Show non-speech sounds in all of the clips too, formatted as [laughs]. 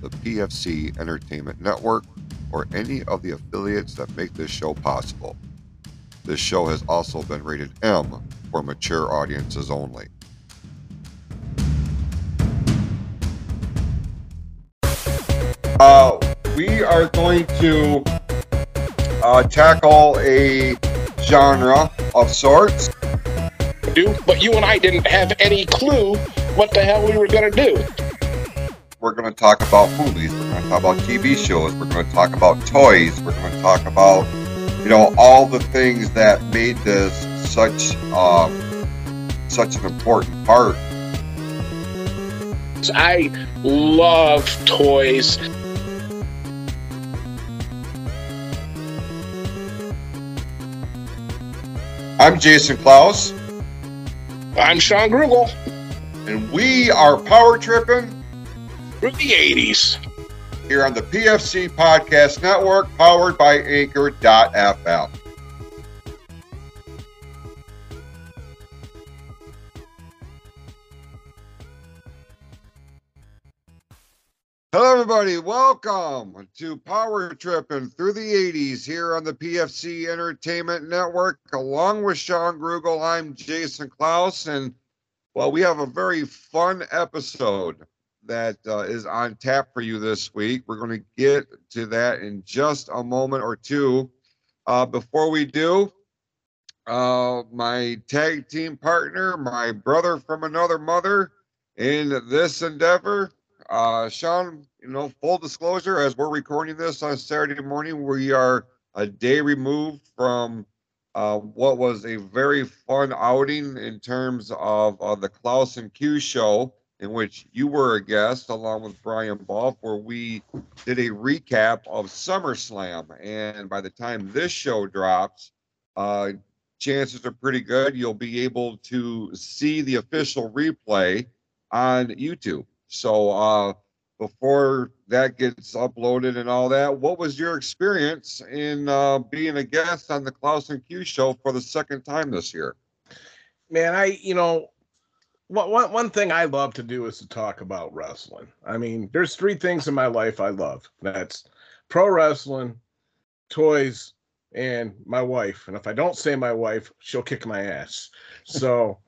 the PFC Entertainment Network or any of the affiliates that make this show possible. This show has also been rated M for mature audiences only. Uh, we are going to uh, tackle a genre of sorts. do, but you and I didn't have any clue what the hell we were going to do. We're going to talk about movies. We're going to talk about TV shows. We're going to talk about toys. We're going to talk about, you know, all the things that made this such um, such an important part. I love toys. I'm Jason Klaus, I'm Shawn Grugel and we are power tripping from the 80s. here on the PFC Podcast Network, powered by Anchor.fm. Hello, everybody. Welcome to Power Tripping Through the 80s here on the PFC Entertainment Network. Along with Shawn Grugel, I'm Jason Klaus. And, well, we have a very fun episode that uh, is on tap for you this week. We're going to get to that in just a moment or two. Uh, before we do, uh, my tag team partner, my brother from another mother in this endeavor, uh, Shawn, you know, full disclosure, as we're recording this on Saturday morning, we are a day removed from uh, what was a very fun outing in terms of uh, the Klaus and Q show, in which you were a guest along with Brian Boff, where we did a recap of SummerSlam. And by the time this show drops, uh, chances are pretty good you'll be able to see the official replay on YouTube. So uh, before that gets uploaded and all that, what was your experience in uh, being a guest on the Klaus and Q show for the second time this year? man i you know one, one, one thing i love to do is to talk about wrestling. I mean there's three things in my life i love. That's pro wrestling toys and my wife. And if i don't say my wife she'll kick my ass. So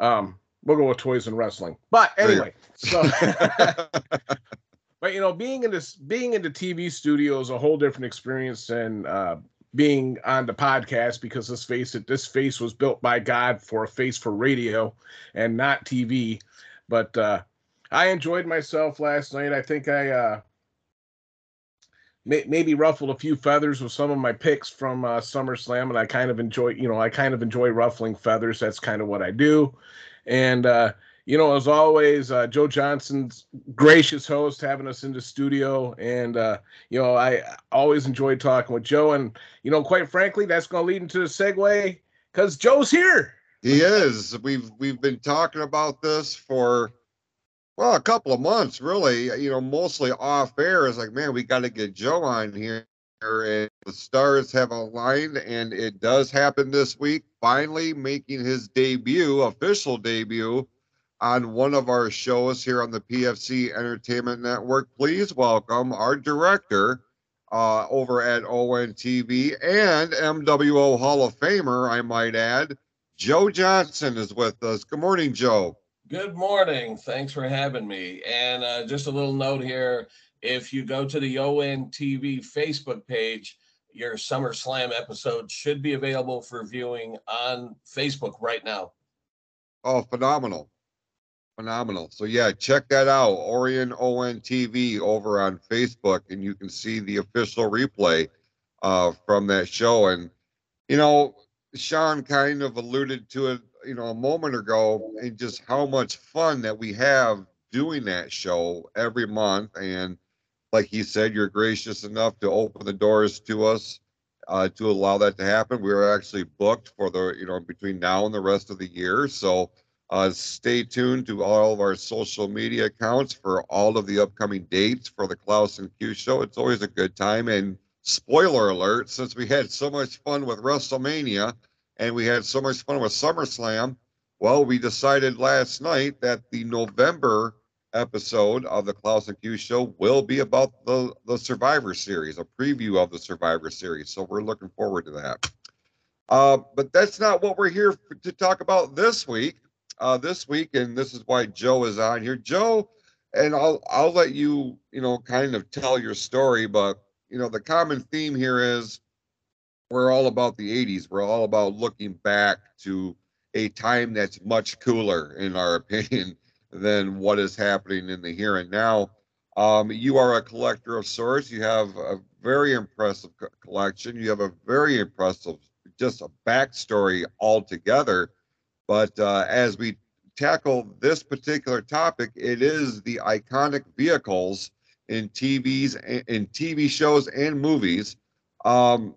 um we'll go with toys and wrestling. But anyway so [laughs] [laughs] but you know being in this being in the tv studio is a whole different experience than uh being on the podcast because let's face it this face was built by god for a face for radio and not tv but uh i enjoyed myself last night. I think i uh may, maybe ruffled a few feathers with some of my picks from uh summerslam and i kind of enjoy you know i kind of enjoy ruffling feathers. That's kind of what i do. And uh you know, as always, uh, Joe Johnson's gracious host having us in the studio, and uh, you know, I always enjoy talking with Joe, and you know, quite frankly, that's going to lead into the segue because Joe's here. He is. We've we've been talking about this for well a couple of months, really. You know, mostly off air. It's like, man, we got to get Joe on here, and the stars have aligned, and it does happen this week. Finally, making his debut, official debut, on one of our shows here on the PFC Entertainment Network. Please welcome our director uh, over at ONTV and MWO Hall of Famer, I might add. Joe Johnson is with us. Good morning, Joe. Good morning. Thanks for having me. And uh, just a little note here if you go to the ONTV Facebook page, your SummerSlam episode should be available for viewing on Facebook right now. Oh, phenomenal. Phenomenal. So yeah, check that out. Orion ON TV over on Facebook, and you can see the official replay uh, from that show. And you know, Shawn kind of alluded to it, you know, a moment ago, and just how much fun that we have doing that show every month. And like he said, you're gracious enough to open the doors to us uh, to allow that to happen. We are actually booked for the, you know, between now and the rest of the year. So uh, stay tuned to all of our social media accounts for all of the upcoming dates for the Klaus and Q show. It's always a good time. And spoiler alert, since we had so much fun with WrestleMania and we had so much fun with SummerSlam, well, we decided last night that the November episode of the Klaus and Q show will be about the, the Survivor Series, a preview of the Survivor Series. So we're looking forward to that. Uh, but that's not what we're here to talk about this week. Uh, this week, and this is why Joe is on here. Joe, and I'll I'll let you you know kind of tell your story, but you know the common theme here is we're all about the 80s. We're all about looking back to a time that's much cooler, in our [laughs] opinion, than what is happening in the here and now. Um, you are a collector of sorts. You have a very impressive co- collection. You have a very impressive, just a backstory altogether. But uh, as we tackle this particular topic, it is the iconic vehicles in TVs, in TV shows and movies. Um,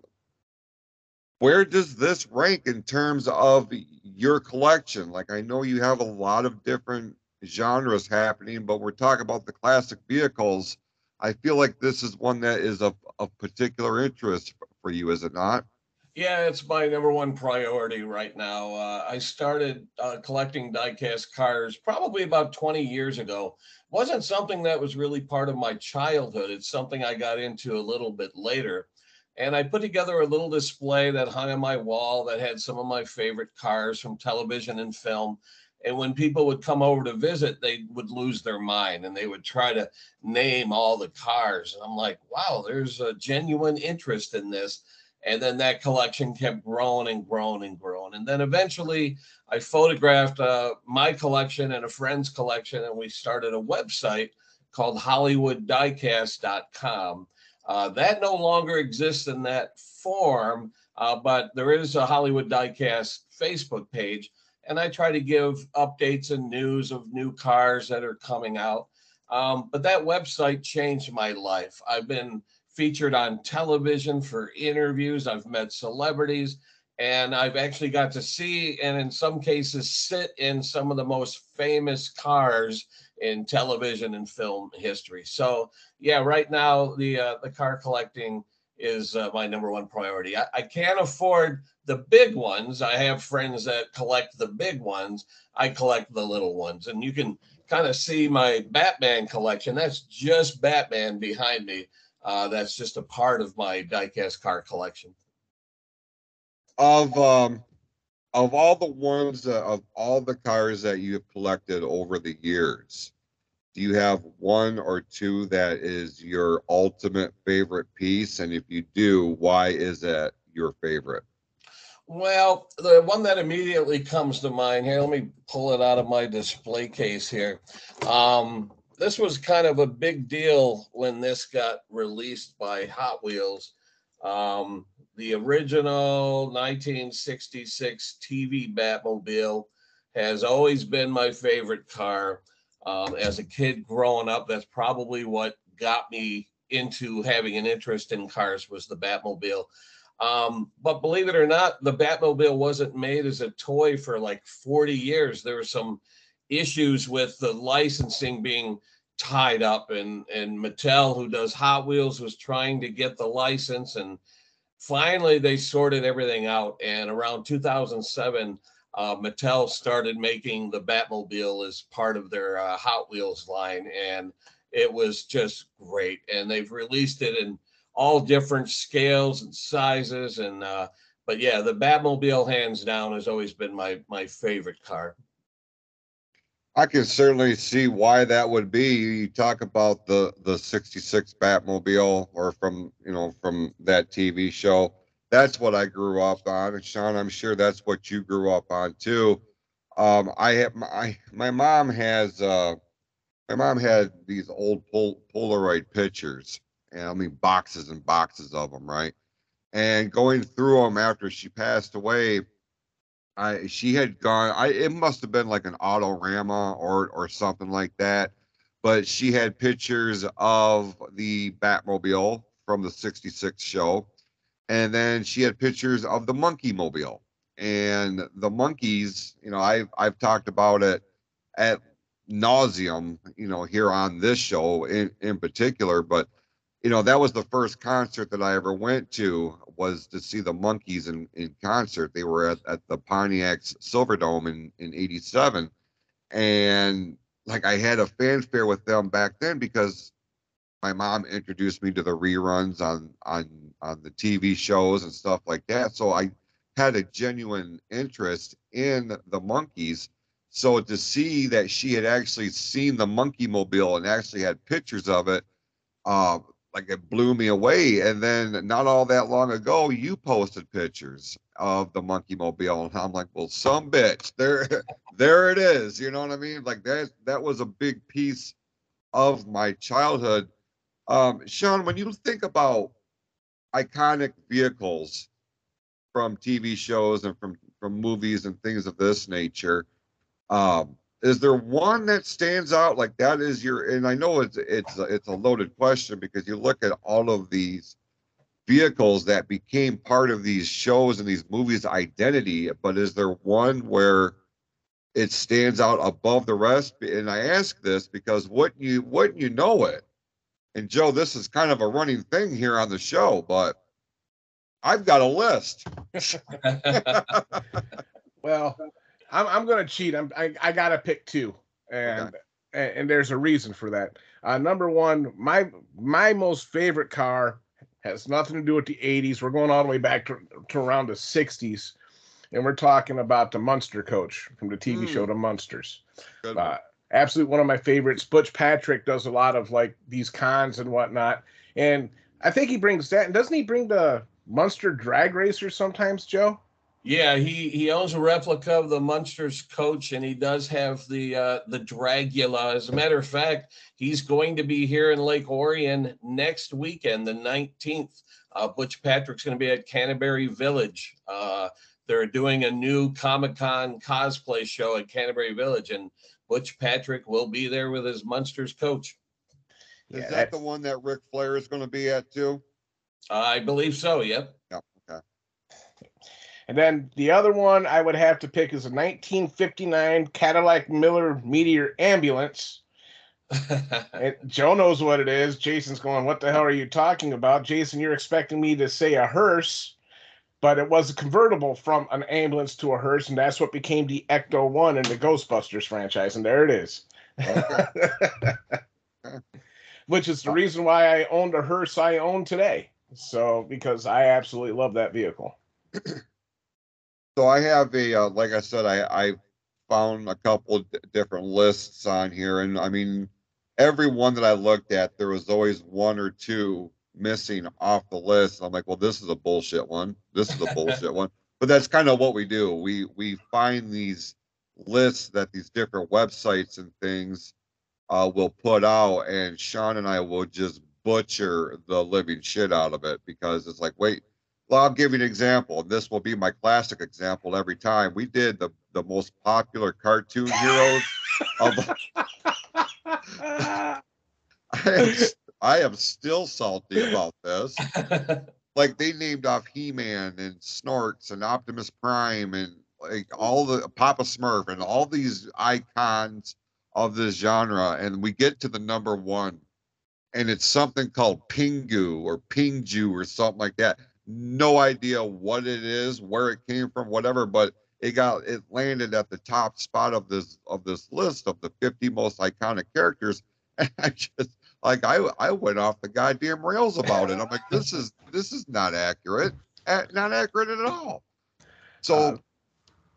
where does this rank in terms of your collection? Like, I know you have a lot of different genres happening, but we're talking about the classic vehicles. I feel like this is one that is of, of particular interest for you, is it not? Yeah, it's my number one priority right now. Uh, I started uh, collecting diecast cars probably about 20 years ago. wasn't something that was really part of my childhood. It's something I got into a little bit later. And I put together a little display that hung on my wall that had some of my favorite cars from television and film. And when people would come over to visit, they would lose their mind and they would try to name all the cars. And I'm like, wow, there's a genuine interest in this. And then that collection kept growing and growing and growing. And then eventually I photographed uh, my collection and a friend's collection, and we started a website called HollywoodDiecast.com. Uh, that no longer exists in that form, uh, but there is a Hollywood Diecast Facebook page, and I try to give updates and news of new cars that are coming out. Um, but that website changed my life. I've been featured on television for interviews. I've met celebrities, and I've actually got to see, and in some cases, sit in some of the most famous cars in television and film history. So yeah, right now the uh, the car collecting is uh, my number one priority. I, I can't afford the big ones. I have friends that collect the big ones. I collect the little ones, and you can kind of see my Batman collection. That's just Batman behind me. Uh, that's just a part of my diecast car collection. Of um, of all the ones uh, of all the cars that you have collected over the years, do you have one or two that is your ultimate favorite piece? And if you do, why is that your favorite? Well, the one that immediately comes to mind here, let me pull it out of my display case here. Um, this was kind of a big deal when this got released by Hot Wheels. Um, the original 1966 TV Batmobile has always been my favorite car. Um, as a kid growing up, that's probably what got me into having an interest in cars was the Batmobile. Um, but believe it or not, the Batmobile wasn't made as a toy for like 40 years. There were some issues with the licensing being tied up and and Mattel who does Hot Wheels was trying to get the license and finally they sorted everything out and around 2007 uh, Mattel started making the Batmobile as part of their uh, Hot Wheels line and it was just great and they've released it in all different scales and sizes and uh, but yeah the Batmobile hands down has always been my my favorite car. I can certainly see why that would be. You talk about the the 66 Batmobile or from, you know, from that TV show. That's what I grew up on. And Shawn, I'm sure that's what you grew up on too. Um, I have my my mom has uh my mom had these old Pol- Polaroid pictures, and I mean boxes and boxes of them, right? And going through them after she passed away, I she had gone. I it must have been like an Autorama or or something like that. but she had pictures of the Batmobile from the 66 show. And then she had pictures of the Monkeemobile. And the Monkees, you know, I've I've talked about it at nauseum, you know, here on this show in, in particular, but you know, that was the first concert that I ever went to was to see the Monkees in, in concert. They were at, at the Pontiac's Silverdome in, in 87. And like I had a fanfare with them back then because my mom introduced me to the reruns on on on the TV shows and stuff like that. So I had a genuine interest in the Monkees. So to see that she had actually seen the Monkeemobile and actually had pictures of it, uh, like it blew me away. And then not all that long ago, you posted pictures of the Monkeemobile, and I'm like, well, some bitch, there, [laughs] there it is. You know what I mean? Like that, that was a big piece of my childhood. Um, Shawn, when you think about iconic vehicles from TV shows and from from movies and things of this nature, um, is there one that stands out? Like that is your and i know it's it's it's a loaded question because you look at all of these vehicles that became part of these shows and these movies identity but is there one where it stands out above the rest? And i ask this because wouldn't you wouldn't you know it? And joe this is kind of a running thing here on the show but i've got a list. [laughs] [laughs] Well I'm I'm gonna cheat. I'm I, I gotta pick two, and, okay. and, and there's a reason for that. Uh, number one, my my most favorite car has nothing to do with the 80s. We're going all the way back to, to around the 60s, and we're talking about the Munster coach from the TV mm. show The Munsters. Uh, absolutely one of my favorites. Butch Patrick does a lot of like these cons and whatnot, and I think he brings that. And doesn't he bring the Munster drag racer sometimes, Joe? Yeah, he he owns a replica of the Munsters coach, and he does have the uh, the Dragula. As a matter of fact, he's going to be here in Lake Orion next weekend, the nineteenth. Uh, Butch Patrick's going to be at Canterbury Village. Uh, they're doing a new Comic Con cosplay show at Canterbury Village, and Butch Patrick will be there with his Munsters coach. Is yeah, that the one that Ric Flair is going to be at too? I believe so. Yep. And then the other one I would have to pick is a 1959 Cadillac Miller Meteor ambulance. [laughs] Joe knows what it is. Jason's going, What the hell are you talking about? Jason, you're expecting me to say a hearse, but it was a convertible from an ambulance to a hearse, and that's what became the Ecto 1 in the Ghostbusters franchise. And there it is. [laughs] Which is the reason why I owned a hearse I own today. So, because I absolutely love that vehicle. [clears throat] So I have a, uh, like I said, I, I found a couple d- different lists on here, and I mean, every one that I looked at, there was always one or two missing off the list. I'm like, well, this is a bullshit one. This is a [laughs] bullshit one. But that's kind of what we do. We we find these lists that these different websites and things uh, will put out, and Shawn and I will just butcher the living shit out of it because it's like, wait, well, I'll give you an example. and This will be my classic example every time. We did the, the most popular cartoon heroes of I am, [laughs] [laughs] I am still salty about this. [laughs] like they named off He-Man and Snorks and Optimus Prime and like all the Papa Smurf and all these icons of this genre. And we get to the number one, and it's something called Pingu or Pingju or something like that no idea what it is, where it came from, whatever, but it got it landed at the top spot of this of this list of the 50 most iconic characters. [laughs] And I just like I I went off the goddamn rails about it. I'm like, this is this is not accurate. Not accurate at all. So uh,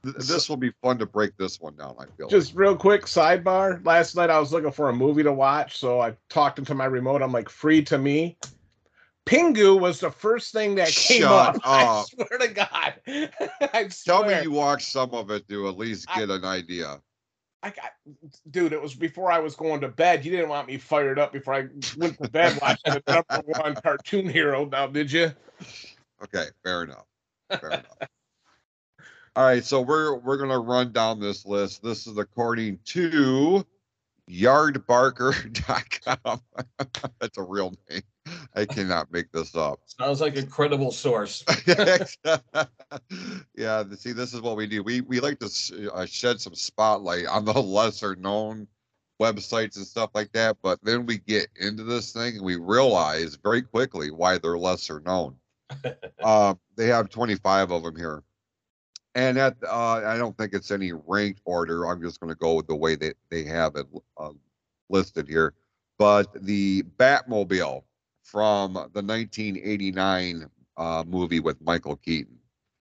this will be fun to break this one down. I feel just like. real quick sidebar. Last night I was looking for a movie to watch, so I talked into my remote. I'm like, free to me. Pingu was the first thing that came Shut up. [laughs] Up. I swear to God. [laughs] I Tell me you watched some of it to at least get I, an idea. I got, dude, it was before I was going to bed. You didn't want me fired up before I went to bed watching the number [laughs] one cartoon hero now, did you? Okay, fair enough. Fair enough. All right, so we're we're gonna run down this list. This is according to yardbarker.com. That's a real name. I cannot make this up. [laughs] Sounds like a credible source. [laughs] yeah, see, this is what we do. We we like to uh, shed some spotlight on the [laughs] lesser known websites and stuff like that, but then we get into this thing and we realize very quickly why they're lesser known. uh, they have 25 of them here. And that uh, I don't think it's any ranked order. I'm just going to go with the way that they have it uh, listed here. But the Batmobile from the 1989 uh, movie with Michael Keaton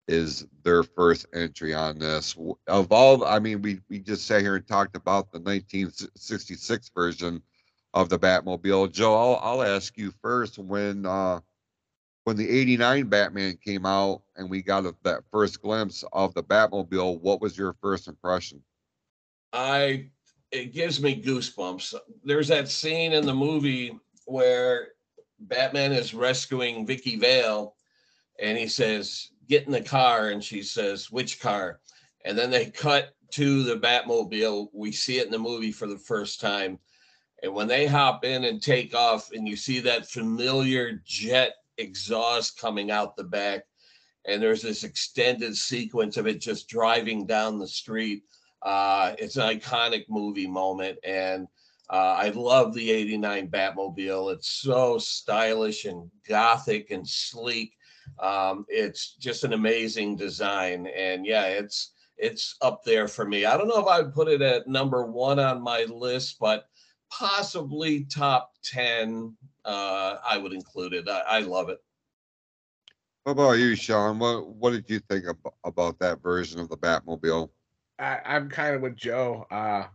is their first entry on this. Of all, I mean, we we just sat here and talked about the 1966 version of the Batmobile. Joe, I'll, I'll ask you first when uh, when the 89 Batman came out and we got a, that first glimpse of the Batmobile, what was your first impression? I it gives me goosebumps. There's that scene in the movie where Batman is rescuing Vicki Vale and he says, "Get in the car." And she says, "Which car?" And then they cut to the Batmobile. We see it in the movie for the first time. And when they hop in and take off, and you see that familiar jet exhaust coming out the back. And there's this extended sequence of it just driving down the street. Uh, it's an iconic movie moment. And uh, I love the 89 Batmobile. It's so stylish and gothic and sleek. Um, it's just an amazing design. And yeah, it's it's up there for me. I don't know if I would put it at number one on my list, but possibly top 10 uh, I would include it. I, I love it. What about you, Shawn? What what did you think ab- about that version of the Batmobile? I, I'm kind of with Joe. Uh,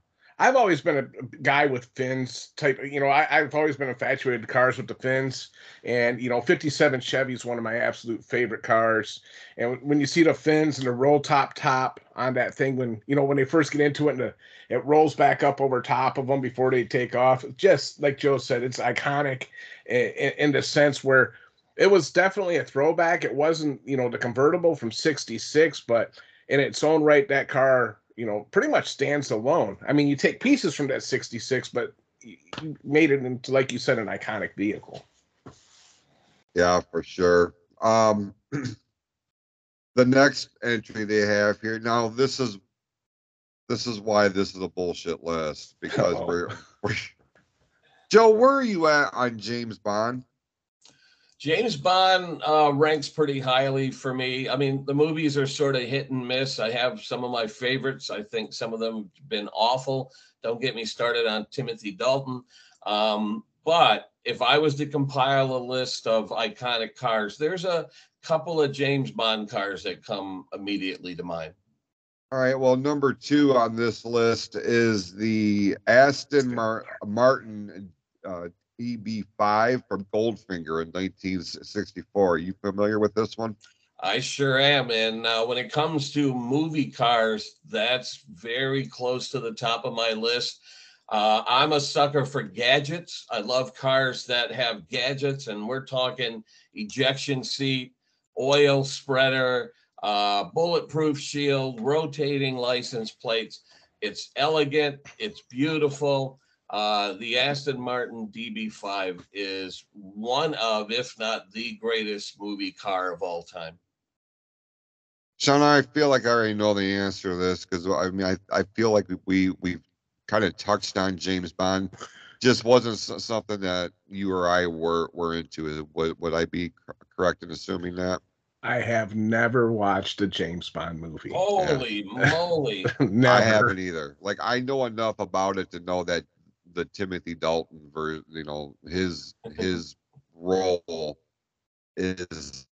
I've always been a guy with fins type. You know, I, have always been infatuated with cars with the fins, and you know, '57 Chevy is one of my absolute favorite cars. And when you see the fins and the roll top top on that thing, when you know when they first get into it and the, it rolls back up over top of them before they take off, just like Joe said, it's iconic in, in the sense where it was definitely a throwback. It wasn't, you know, the convertible from 66, but in its own right, that car, you know, pretty much stands alone. I mean, you take pieces from that 66, but you made it into, like you said, an iconic vehicle. Yeah, for sure. Um, [clears throat] the next entry they have here now, this is this is why this is a bullshit list because oh. [laughs] we're, we're Joe, where are you at on James Bond? James Bond uh, ranks pretty highly for me. I mean, the movies are sort of hit and miss. I have some of my favorites. I think some of them have been awful. Don't get me started on Timothy Dalton. Um, but if I was to compile a list of iconic cars, there's a couple of James Bond cars that come immediately to mind. All right. Well, number two on this list is the Aston Mar- Martin uh, DB5 from Goldfinger in 1964. Are you familiar with this one? I sure am. And uh, when it comes to movie cars, that's very close to the top of my list. Uh, I'm a sucker for gadgets. I love cars that have gadgets, and we're talking ejection seat, oil spreader, uh, bulletproof shield, rotating license plates. It's elegant, it's beautiful. Uh, the Aston Martin DB5 is one of, if not the greatest movie car of all time. Shawn, I feel like I already know the answer to this because I mean, I, I feel like we we kind of touched on James Bond. Just wasn't something that you or I were were into. Would would I be correct in assuming that? I have never watched a James Bond movie. Holy yeah. [laughs] moly! [laughs] I haven't either. Like I know enough about it to know that the Timothy Dalton version, you know, his his role is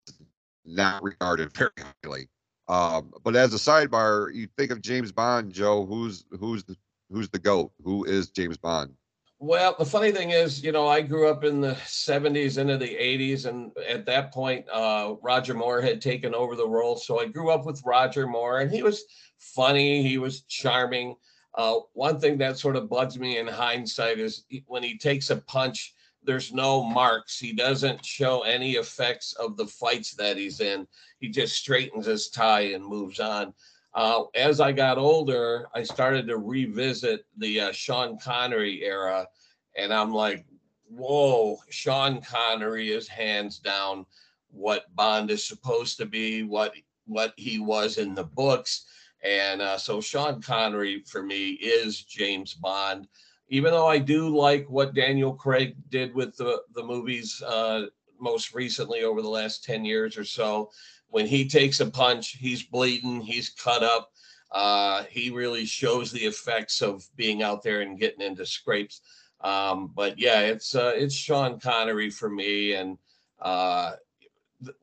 not regarded very highly. Um, but as a sidebar, you think of James Bond, Joe. Who's who's the who's the goat? Who is James Bond? Well, the funny thing is, you know, I grew up in the 70s into the 80s, and at that point, uh, Roger Moore had taken over the role. So I grew up with Roger Moore, and he was funny, he was charming. Uh, one thing that sort of bugs me in hindsight is when he takes a punch, there's no marks. He doesn't show any effects of the fights that he's in. He just straightens his tie and moves on. Uh, as I got older, I started to revisit the uh, Sean Connery era, and I'm like, whoa, Sean Connery is hands down what Bond is supposed to be, what what he was in the books. And uh, so Sean Connery for me is James Bond. Even though I do like what Daniel Craig did with the, the movies uh, most recently over the last 10 years or so, when he takes a punch, he's bleeding, he's cut up. Uh, he really shows the effects of being out there and getting into scrapes. Um, but yeah, it's uh, it's Sean Connery for me, and uh,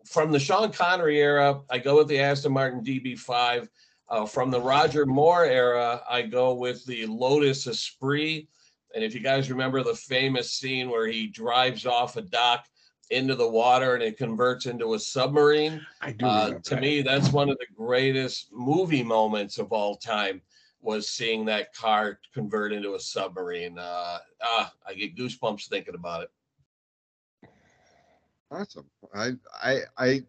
from the Sean Connery era, I go with the Aston Martin DB5. Uh, from the Roger Moore era, I go with the Lotus Esprit. And if you guys remember the famous scene where he drives off a dock into the water and it converts into a submarine, I do. uh, to that. me, that's one of the greatest movie moments of all time. Was seeing that car convert into a submarine. Uh, ah, I get goosebumps thinking about it. Awesome. I, I, I,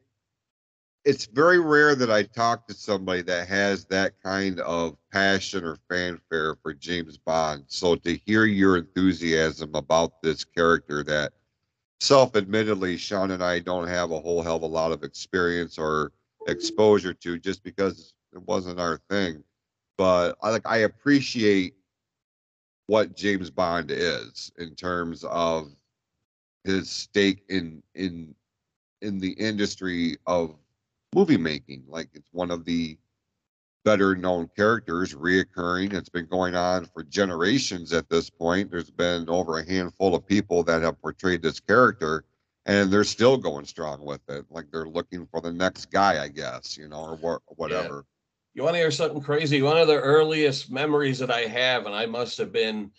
it's very rare that I talk to somebody that has that kind of passion or fanfare for James Bond. So to hear your enthusiasm about this character that self admittedly, Shawn and I don't have a whole hell of a lot of experience or exposure to just because it wasn't our thing. But I like, I appreciate what James Bond is in terms of his stake in in in the industry of movie making. Like it's one of the better known characters, reoccurring. It's been going on for generations at this point. There's been over a handful of people that have portrayed this character, and they're still going strong with it. Like they're looking for the next guy, I guess, you know, or what, whatever. You want to hear something crazy? One of the earliest memories that I have, and I must have been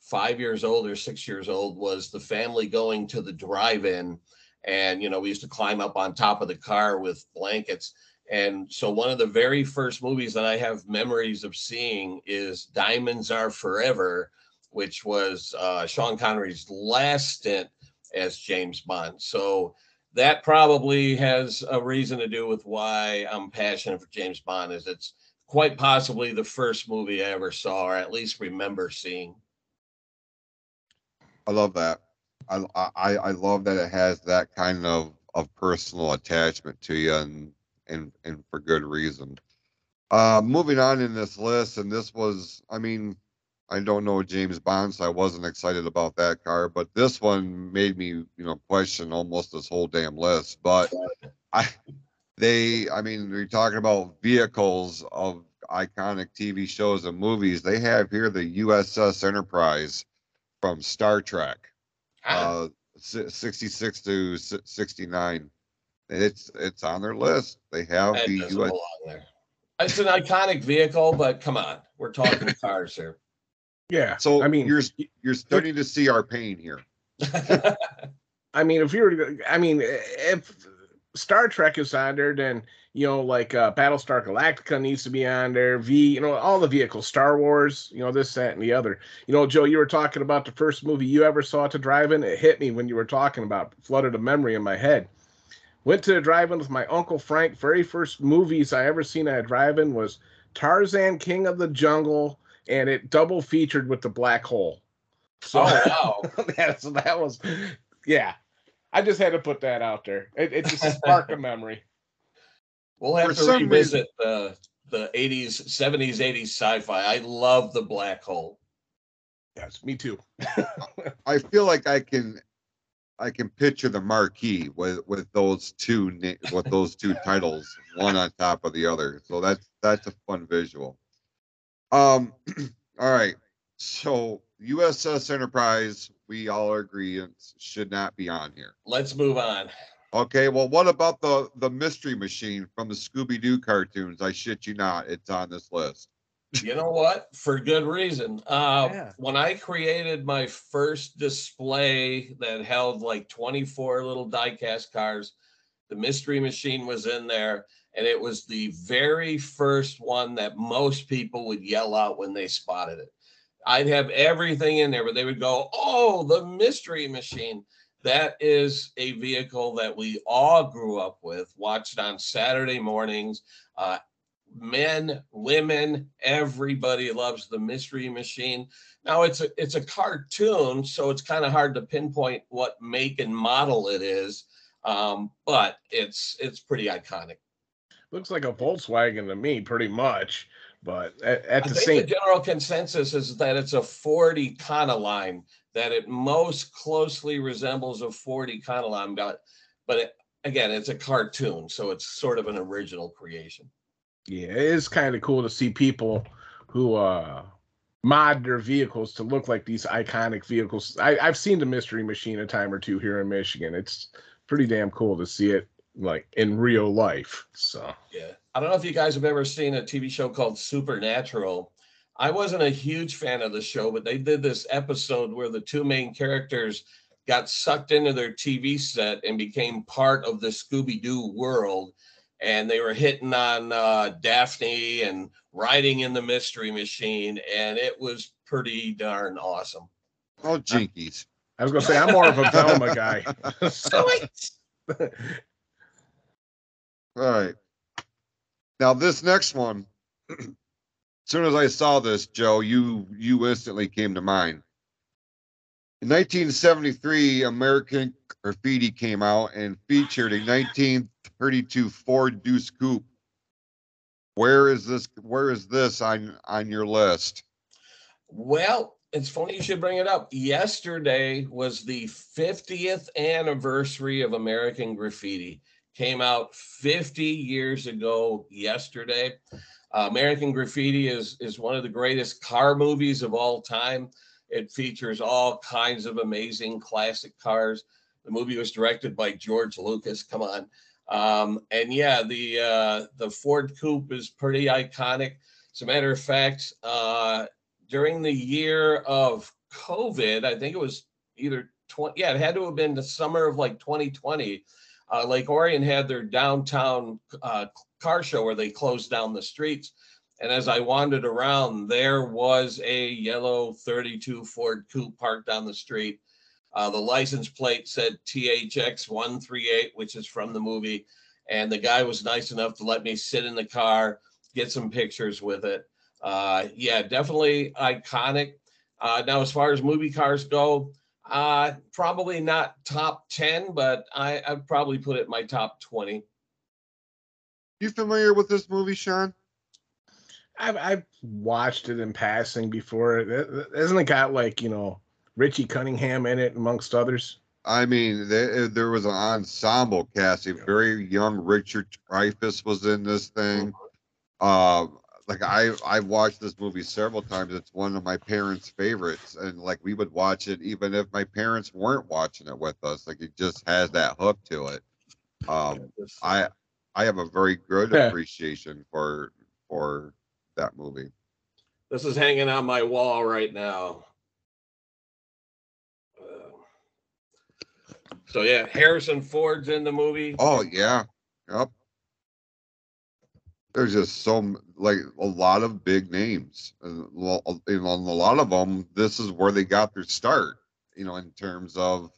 five years old or six years old, was the family going to the drive-in, and you know we used to climb up on top of the car with blankets. And so one of the very first movies that I have memories of seeing is Diamonds Are Forever, which was uh, Sean Connery's last stint as James Bond. So that probably has a reason to do with why I'm passionate for James Bond. Is it's quite possibly the first movie I ever saw, or at least remember seeing. I love that. I, I love that it has that kind of of personal attachment to you, and and and for good reason. Uh, moving on in this list, and this was, I mean, I don't know James Bond, so I wasn't excited about that car, but this one made me, you know, question almost this whole damn list. But I, they, I mean, we're talking about vehicles of iconic TV shows and movies. They have here the USS Enterprise from Star Trek uh, [laughs] 66 to si- 69. It's it's on their list. They have that the US, there. It's an iconic vehicle, but come on, we're talking [laughs] cars here. Yeah. so I mean, you're you're starting to see our pain here. [laughs] I mean, if you were, to, I mean, if Star Trek is on there, then you know, like uh, Battlestar Galactica needs to be on there. V, you know, all the vehicles, Star Wars, you know, this, that, and the other. You know, Joe, you were talking about the first movie you ever saw to drive-in. It hit me when you were talking about, flooded a memory in my head. Went to the drive-in with my uncle Frank. Very first movies I ever seen at a drive-in was Tarzan, King of the Jungle, and it double featured with the Black Hole. So oh [laughs] wow! that's that was, yeah. I just had to put that out there. It, it just sparked a memory. We'll have For to some revisit the the 80s, 70s, 80s sci-fi. I love the black hole. Yes, me too. [laughs] I feel like I can I can picture the marquee with with those two with those two titles, one on top of the other. So that's that's a fun visual. Um, [clears throat] all right. So USS Enterprise, we all agree it should not be on here. Let's move on. Okay, well, what about the the Mystery Machine from the Scooby Doo cartoons? I shit you not, it's on this list. You know what? For good reason. Uh, Yeah. When I created my first display that held like 24 little diecast cars, the Mystery Machine was in there, and it was the very first one that most people would yell out when they spotted it. I'd have everything in there, but they would go, "Oh, the Mystery Machine." That is a vehicle that we all grew up with, watched on Saturday mornings. Uh, men, women, everybody loves the Mystery Machine. Now it's a it's a cartoon, so it's kind of hard to pinpoint what make and model it is, um, but it's it's pretty iconic. Looks like a Volkswagen to me, pretty much. But at, at I the think same, the general consensus is that it's a Ford Econoline, that it most closely resembles a Ford Econoline, but but it, again, it's a cartoon, so it's sort of an original creation. yeah, it is kind of cool to see people who uh mod their vehicles to look like these iconic vehicles. I, I've seen the Mystery Machine a time or two here in Michigan. It's pretty damn cool to see it like in real life. So Yeah. I don't know if you guys have ever seen a TV show called Supernatural. I wasn't a huge fan of the show, but they did this episode where the two main characters got sucked into their TV set and became part of the Scooby Doo world. And they were hitting on uh, Daphne and riding in the Mystery Machine. And it was pretty darn awesome. Oh, jinkies. I was gonna say I'm more of a Velma guy. [laughs] So- All right. Now this next one, as soon as I saw this, Joe, you you instantly came to mind. In 1973, American Graffiti came out and featured a 1932 Ford Deuce Coupe. Where is this? Where is this on on your list? Well, it's funny you should bring it up. Yesterday was the 50th anniversary of American Graffiti. Came out 50 years ago yesterday. Uh, American Graffiti is is one of the greatest car movies of all time. It features all kinds of amazing classic cars. The movie was directed by George Lucas. Come on. Um, and yeah, the uh, the Ford Coupe is pretty iconic. As a matter of fact, uh, during the year of COVID, I think it was either 20, yeah, it had to have been the summer of like 2020. Uh, Lake Orion had their downtown uh, car show where they closed down the streets. And as I wandered around, there was a yellow 32 Ford Coupe parked down the street. Uh, the license plate said THX 138, which is from the movie. And the guy was nice enough to let me sit in the car, get some pictures with it. Uh, yeah, definitely iconic. Uh, now, as far as movie cars go, uh, probably not top 10, but I, I'd probably put it in my top 20. You familiar with this movie, Shawn? I've I've watched it in passing before. Isn't it got like you know Richie Cunningham in it amongst others? I mean, there, there was an ensemble cast. A very young Richard Dreyfuss was in this thing. Uh, like I I've watched this movie several times. It's one of my parents' favorites, and like we would watch it even if my parents weren't watching it with us. Like it just has that hook to it. Um, I I have a very good appreciation for for that movie. This is hanging on my wall right now. Uh, So yeah, Harrison Ford's in the movie. Oh yeah, yep. There's just so like a lot of big names, and know, and a lot of them. This is where they got their start. You know, in terms of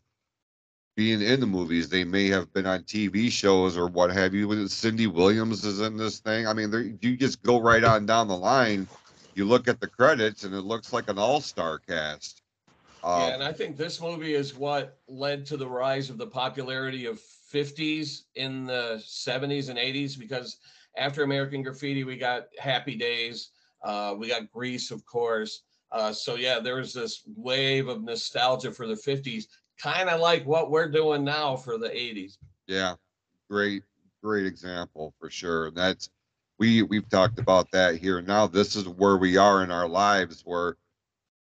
being in the movies, they may have been on TV shows or what have you. Cindy Williams is in this thing. I mean, you just go right on down the line. You look at the credits, and it looks like an all-star cast. Um, Yeah, and I think this movie is what led to the rise of the popularity of 50s in the 70s and 80s because after American Graffiti, we got Happy Days, uh, we got Grease, of course. Uh, so yeah, there was this wave of nostalgia for the 50s, kind of like what we're doing now for the 80s. Yeah, great, great example for sure. And that's we we've talked about that here. Now this is where we are in our lives where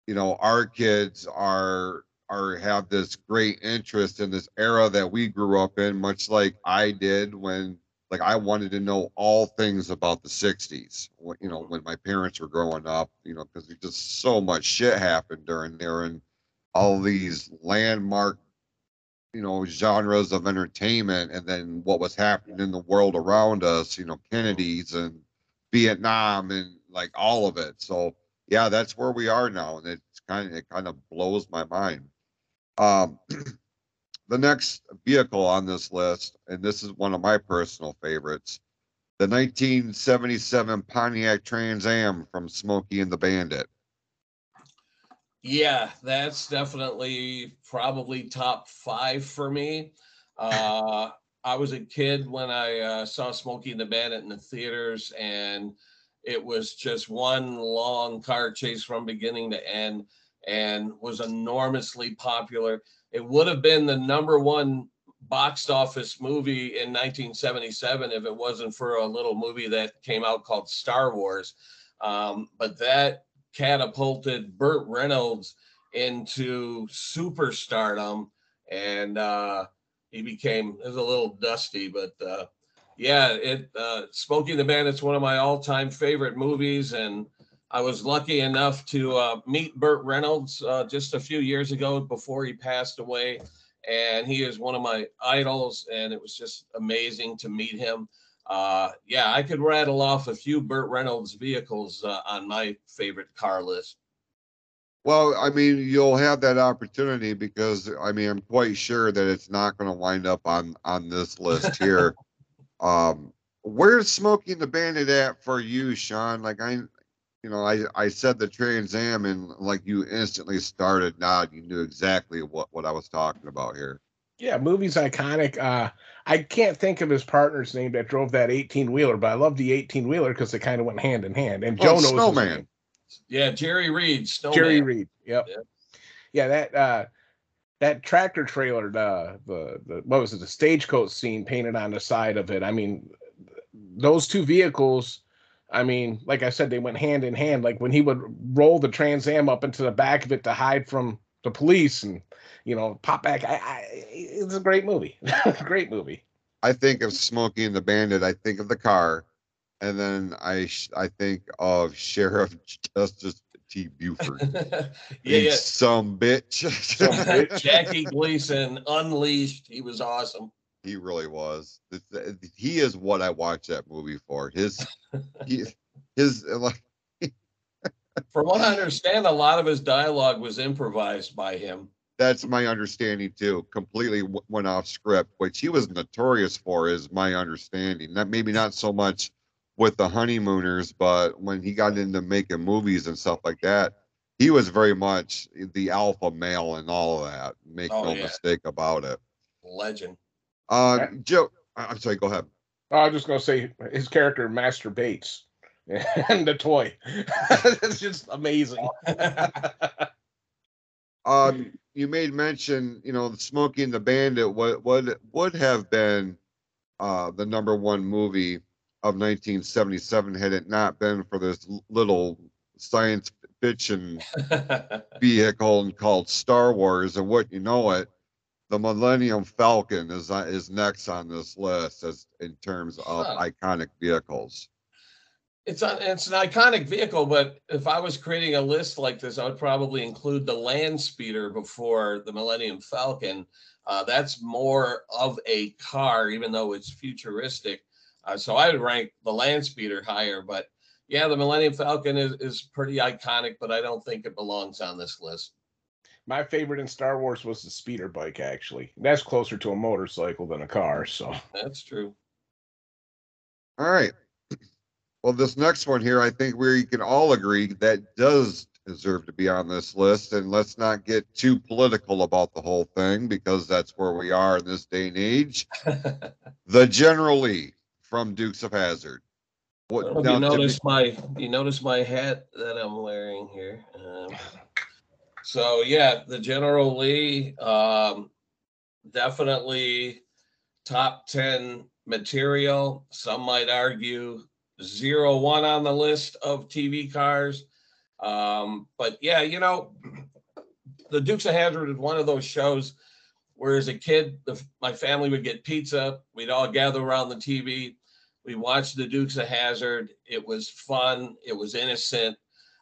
you know our kids are are have this great interest in this era that we grew up in, much like I did when like I wanted to know all things about the 60s, you know, when my parents were growing up, you know, because just so much shit happened during there and all these landmark you know genres of entertainment and then what was happening in the world around us you know kennedy's and vietnam and like all of it. So yeah that's where we are now and it's kind of it kind of blows my mind. Um [clears throat] the next vehicle on this list and this is one of my personal favorites the 1977 Pontiac Trans Am from Smokey and the Bandit. Yeah, that's definitely probably top five for me. Uh, I was a kid when I uh, saw Smokey and the Bandit in the theaters, and it was just one long car chase from beginning to end and was enormously popular. It would have been the number one box office movie in 1977 if it wasn't for a little movie that came out called Star Wars. Um, but that catapulted Burt Reynolds into superstardom, and uh, he became it was a little dusty, but uh, yeah, it uh, Smokey the Bandit's one of my all-time favorite movies, and I was lucky enough to uh, meet Burt Reynolds uh, just a few years ago before he passed away, and he is one of my idols, and it was just amazing to meet him. Uh, yeah, I could rattle off a few Burt Reynolds vehicles uh, on my favorite car list. Well, I mean, you'll have that opportunity because I mean, I'm quite sure that it's not going to wind up on on this list here. [laughs] um, where's Smokey and the Bandit at for you, Shawn? Like I, you know, I I said the Trans Am and like you instantly started nod. You knew exactly what what I was talking about here. Yeah, movie's iconic. Uh, I can't think of his partner's name that drove that 18 wheeler, but I love the 18 wheeler because they kind of went hand in hand. And Joe Oh, knows Snowman. Yeah, Jerry Reed, Snowman. Jerry Reed. Yep. Yeah. Yeah, that uh that tractor trailer, the the the what was it, the stagecoach scene painted on the side of it. I mean, those two vehicles, I mean, like I said, they went hand in hand. Like when he would roll the Trans Am up into the back of it to hide from the police and you know, pop back. I, I it's a great movie. [laughs] great movie. I think of Smokey and the Bandit. I think of the car, and then I I think of Sheriff Justice T. Buford. [laughs] yeah, yeah. Some bitch. Some bitch. [laughs] Jackie Gleason, Unleashed. He was awesome. He really was. It's- He is what I watch that movie for. His he, [laughs] his uh, like From what I understand, a lot of his dialogue was improvised by him. that's my understanding too. Completely w- went off script, which he was notorious for, is my understanding. That maybe not so much with the honeymooners, but when he got into making movies and stuff like that, he was very much the alpha male and all of that. Make Oh, no yeah. mistake about it. Legend. Uh, Yeah. Joe, I- I'm sorry. Go ahead. I was just gonna say his character Master Bates [laughs] and the toy. [laughs] it's just amazing. [laughs] Um, you made mention, you know, the Smokey and the Bandit. What would would have been uh, the number one movie of 1977 had it not been for this little science fiction vehicle called Star Wars. And what you know it, the Millennium Falcon is uh, is next on this list as in terms of Huh. iconic vehicles. it's an it's an iconic vehicle, but if I was creating a list like this, I would probably include the Land Speeder before the Millennium Falcon. Uh, that's more of a car, even though it's futuristic. Uh, so I would rank the Land Speeder higher, but yeah, the Millennium Falcon is, is pretty iconic, but I don't think it belongs on this list. My favorite in Star Wars was the speeder bike. Actually, that's closer to a motorcycle than a car. So That's true. All right. Well, this next one here, I think we can all agree that does deserve to be on this list. And let's not get too political about the whole thing because that's where we are in this day and age. [laughs] The General Lee from Dukes of Hazzard. What Well, now, you Jimmy- notice my you notice my hat that I'm wearing here. Um, so yeah, the General Lee, um, definitely top ten material. Some might argue zero one on the list of TV cars. Um, but yeah, you know, the Dukes of Hazzard is one of those shows where as a kid, the, my family would get pizza. We'd all gather around the TV. We watched the Dukes of Hazzard. It was fun. It was innocent.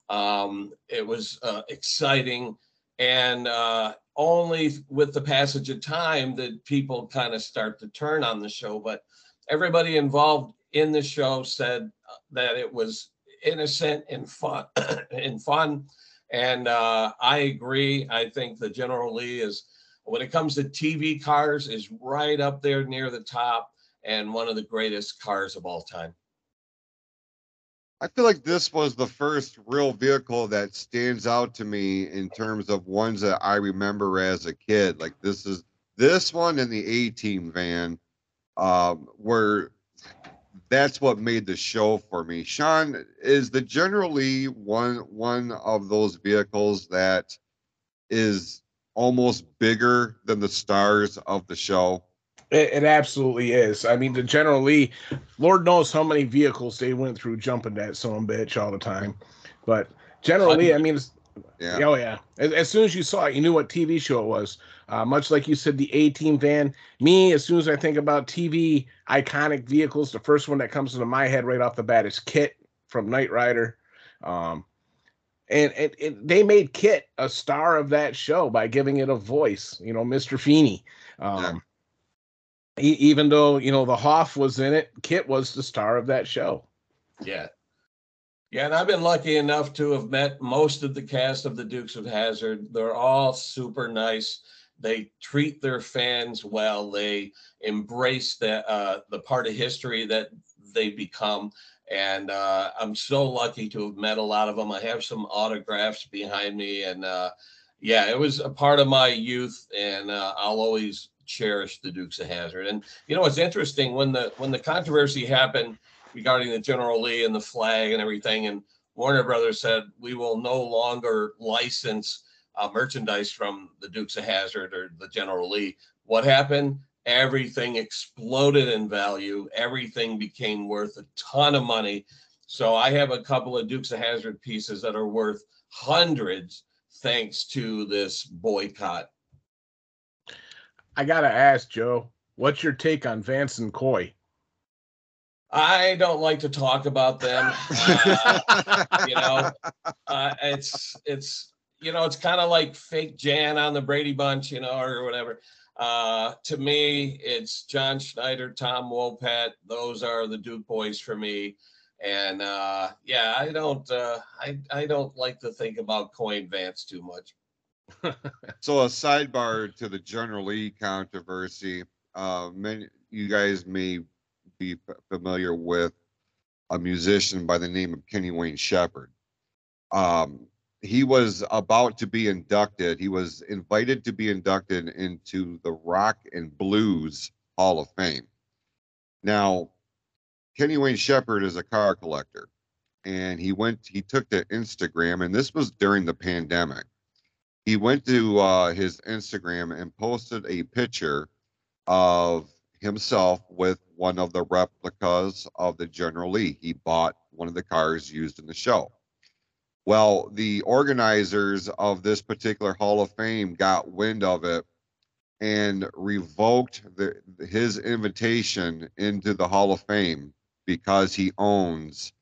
Um, it was uh, exciting, and uh, only with the passage of time did people kind of start to turn on the show. But everybody involved in the show said uh, that it was innocent and fun [coughs] and fun. And uh, I agree. I think the General Lee is, when it comes to TV cars, is right up there near the top and one of the greatest cars of all time. I feel like this was the first real vehicle that stands out to me in terms of ones that I remember as a kid. Like this is this one and the A Team van, um, where that's what made the show for me. Shawn, is the General Lee one one of those vehicles that is almost bigger than the stars of the show? It, it, absolutely is. I mean, the General Lee, Lord knows how many vehicles they went through jumping that son bitch all the time. But General Lee, I mean, yeah. oh yeah. As, as, soon as you saw it, you knew what TV show it was. Uh, much like you said, the A Team van. Me, as soon as I think about TV iconic vehicles, the first one that comes into my head right off the bat is KITT from Knight Rider. Um, and, and, and, they made KITT a star of that show by giving it a voice. You know, Mr. Feeney. Um, yeah even though you know the Hoff was in it, KITT was the star of that show. Yeah, yeah, and I've been lucky enough to have met most of the cast of the Dukes of Hazzard. They're all super nice. They treat their fans well. They embrace the uh, the part of history that they become. And uh, I'm so lucky to have met a lot of them. I have some autographs behind me, and uh, yeah, it was a part of my youth, and uh, I'll always cherish the Dukes of Hazzard. And you know, it's interesting when the when the controversy happened regarding the General Lee and the flag and everything, and Warner Brothers said we will no longer license uh, merchandise from the Dukes of Hazzard or the General Lee. What happened? Everything exploded in value. Everything became worth a ton of money. So I have a couple of Dukes of Hazzard pieces that are worth hundreds thanks to this boycott I gotta ask Joe, what's your take on Vance and Coy? I don't like to talk about them. Uh, you know, [laughs] uh, it's it's you know it's kind of like fake Jan on the Brady Bunch, you know, or whatever. Uh, to me, it's John Schneider, Tom Wopat. Those are the Duke boys for me. And uh, yeah, I don't uh, I I don't like to think about Coin Vance too much. [laughs] so a sidebar to the General Lee controversy. Uh, many you guys may be familiar with a musician by the name of Kenny Wayne Shepherd. Um, he was about to be inducted. He was invited to be inducted into the Rock and Blues Hall of Fame. Now, Kenny Wayne Shepherd is a car collector, and he went. He took to Instagram, and this was during the pandemic he went to uh, his Instagram and posted a picture of himself with one of the replicas of the General Lee. He bought one of the cars used in the show. Well, the organizers of this particular Hall of Fame got wind of it and revoked the, his invitation into the Hall of Fame because he owns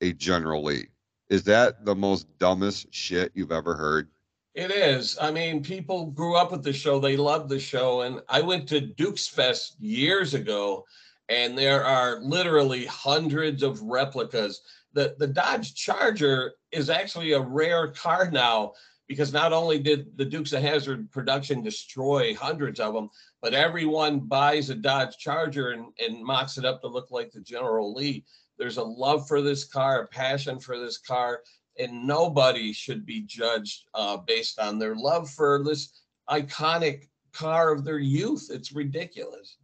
a General Lee. Is that the most dumbest shit you've ever heard? It is. I mean, people grew up with the show. They love the show. And I went to Duke's Fest years ago, and there are literally hundreds of replicas. The, the Dodge Charger is actually a rare car now because not only did the Dukes of Hazzard production destroy hundreds of them, but everyone buys a Dodge Charger and, and mocks it up to look like the General Lee. There's a love for this car, a passion for this car and nobody should be judged uh, based on their love for this iconic car of their youth. It's ridiculous.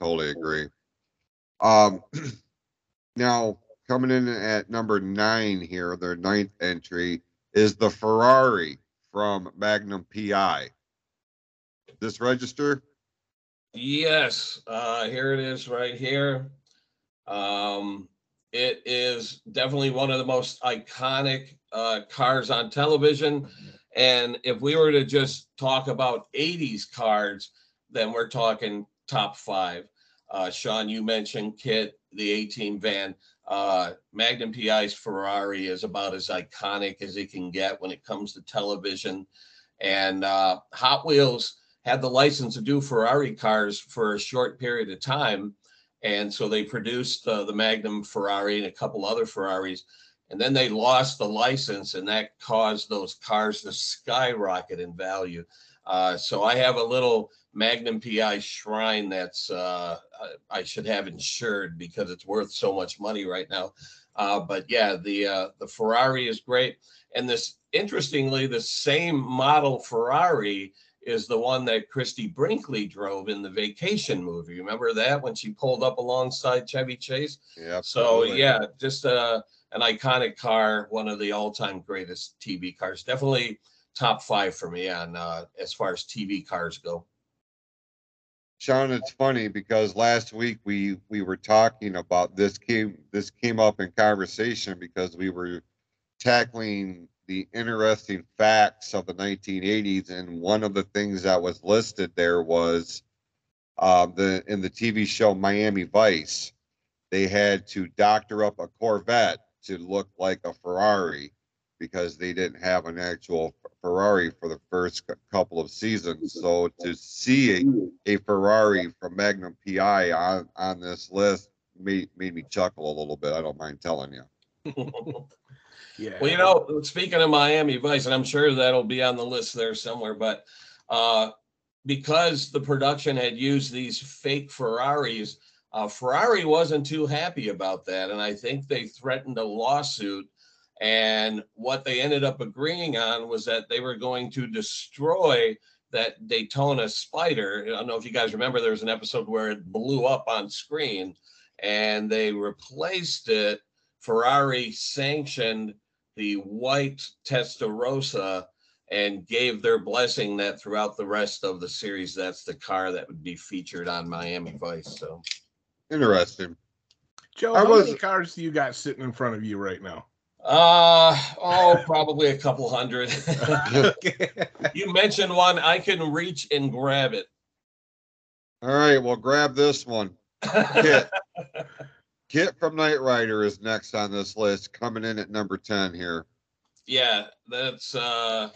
Totally agree. Um, [clears throat] now coming in at number nine here, their ninth entry is the Ferrari from Magnum PI. This register? Yes, uh, here it is right here. Um, it is definitely one of the most iconic uh, cars on television. And if we were to just talk about 80s cars, then we're talking top five. Uh, Shawn, you mentioned KITT, the A Team van. Uh, Magnum PI's Ferrari is about as iconic as it can get when it comes to television. And uh, Hot Wheels had the license to do Ferrari cars for a short period of time. And so they produced uh, the Magnum Ferrari and a couple other Ferraris. And then they lost the license, and that caused those cars to skyrocket in value. Uh, so I have a little Magnum PI shrine that's uh, I should have insured because it's worth so much money right now. Uh, but yeah, the uh, the Ferrari is great, and this interestingly, the same model Ferrari is the one that Christie Brinkley drove in the Vacation movie. Remember that when she pulled up alongside Chevy Chase? Yeah. So yeah, just uh, an iconic car, one of the all-time greatest TV cars. Definitely top five for me on uh, as far as TV cars go. Shawn, it's funny because last week we we were talking about this came this came up in conversation because we were tackling the interesting facts of the 1980s, and one of the things that was listed there was uh, the in the TV show Miami Vice, they had to doctor up a Corvette to look like a Ferrari because they didn't have an actual Ferrari for the first couple of seasons. So to see a, a Ferrari from Magnum PI on, on this list made, made me chuckle a little bit. I don't mind telling you. [laughs] Yeah. Well, you know, speaking of Miami Vice, and I'm sure that'll be on the list there somewhere, but uh, because the production had used these fake Ferraris, uh, Ferrari wasn't too happy about that. And I think they threatened a lawsuit. And what they ended up agreeing on was that they were going to destroy that Daytona Spyder. I don't know if you guys remember, there was an episode where it blew up on screen and they replaced it. Ferrari sanctioned the white Testarossa and gave their blessing that throughout the rest of the series, that's the car that would be featured on Miami Vice. So Interesting. Joe, I how was- many cars do you got sitting in front of you right now? Uh oh, probably a couple hundred. [laughs] [laughs] you mentioned one, I can reach and grab it. All right, well, grab this one. [laughs] KITT. From Knight Rider is next on this list, coming in at number 10 here. yeah, that's uh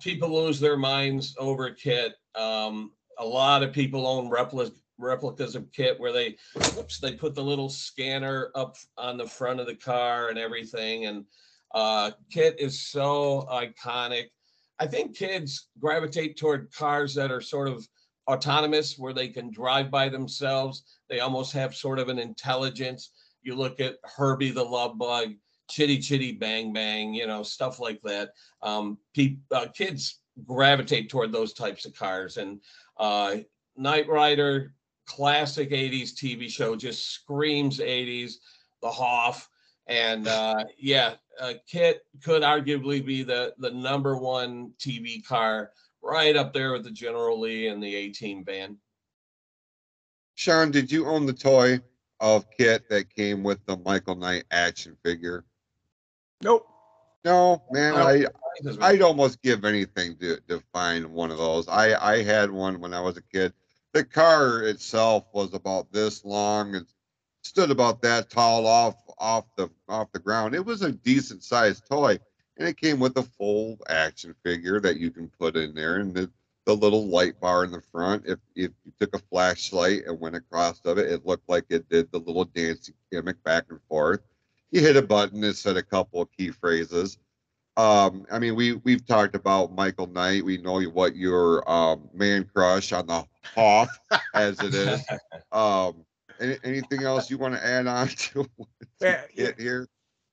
people lose their minds over kit. Um a lot of people own replicas replicas of kit where they oops they put the little scanner up on the front of the car and everything and uh kit is so iconic i think kids gravitate toward cars that are sort of autonomous where they can drive by themselves. They almost have sort of an intelligence. You look at herbie the love bug chitty chitty bang bang you know stuff like that. Um pe- uh, kids gravitate toward those types of cars. And uh Knight Rider, classic 80s TV show, just screams 80s, the Hoff. And uh, yeah, uh, KITT could arguably be the, the number one TV car, right up there with the General Lee and the 18 band. Shawn, did you own the toy of KITT that came with the Michael Knight action figure? Nope. No, man, No. I I'd almost give anything to, to find one of those. I, I had one when I was a kid. The car itself was about this long and stood about that tall off off the off the ground. It was a decent sized toy, and it came with a full action figure that you can put in there, and the, the little light bar in the front. If if you took a flashlight and went across of it, it looked like it did the little dancing gimmick back and forth. You hit a button, it said a couple of key phrases um i mean we we've talked about michael knight we know what your um man crush on the hoff as it is [laughs] um any, anything else you want to add on to Yeah, [laughs] here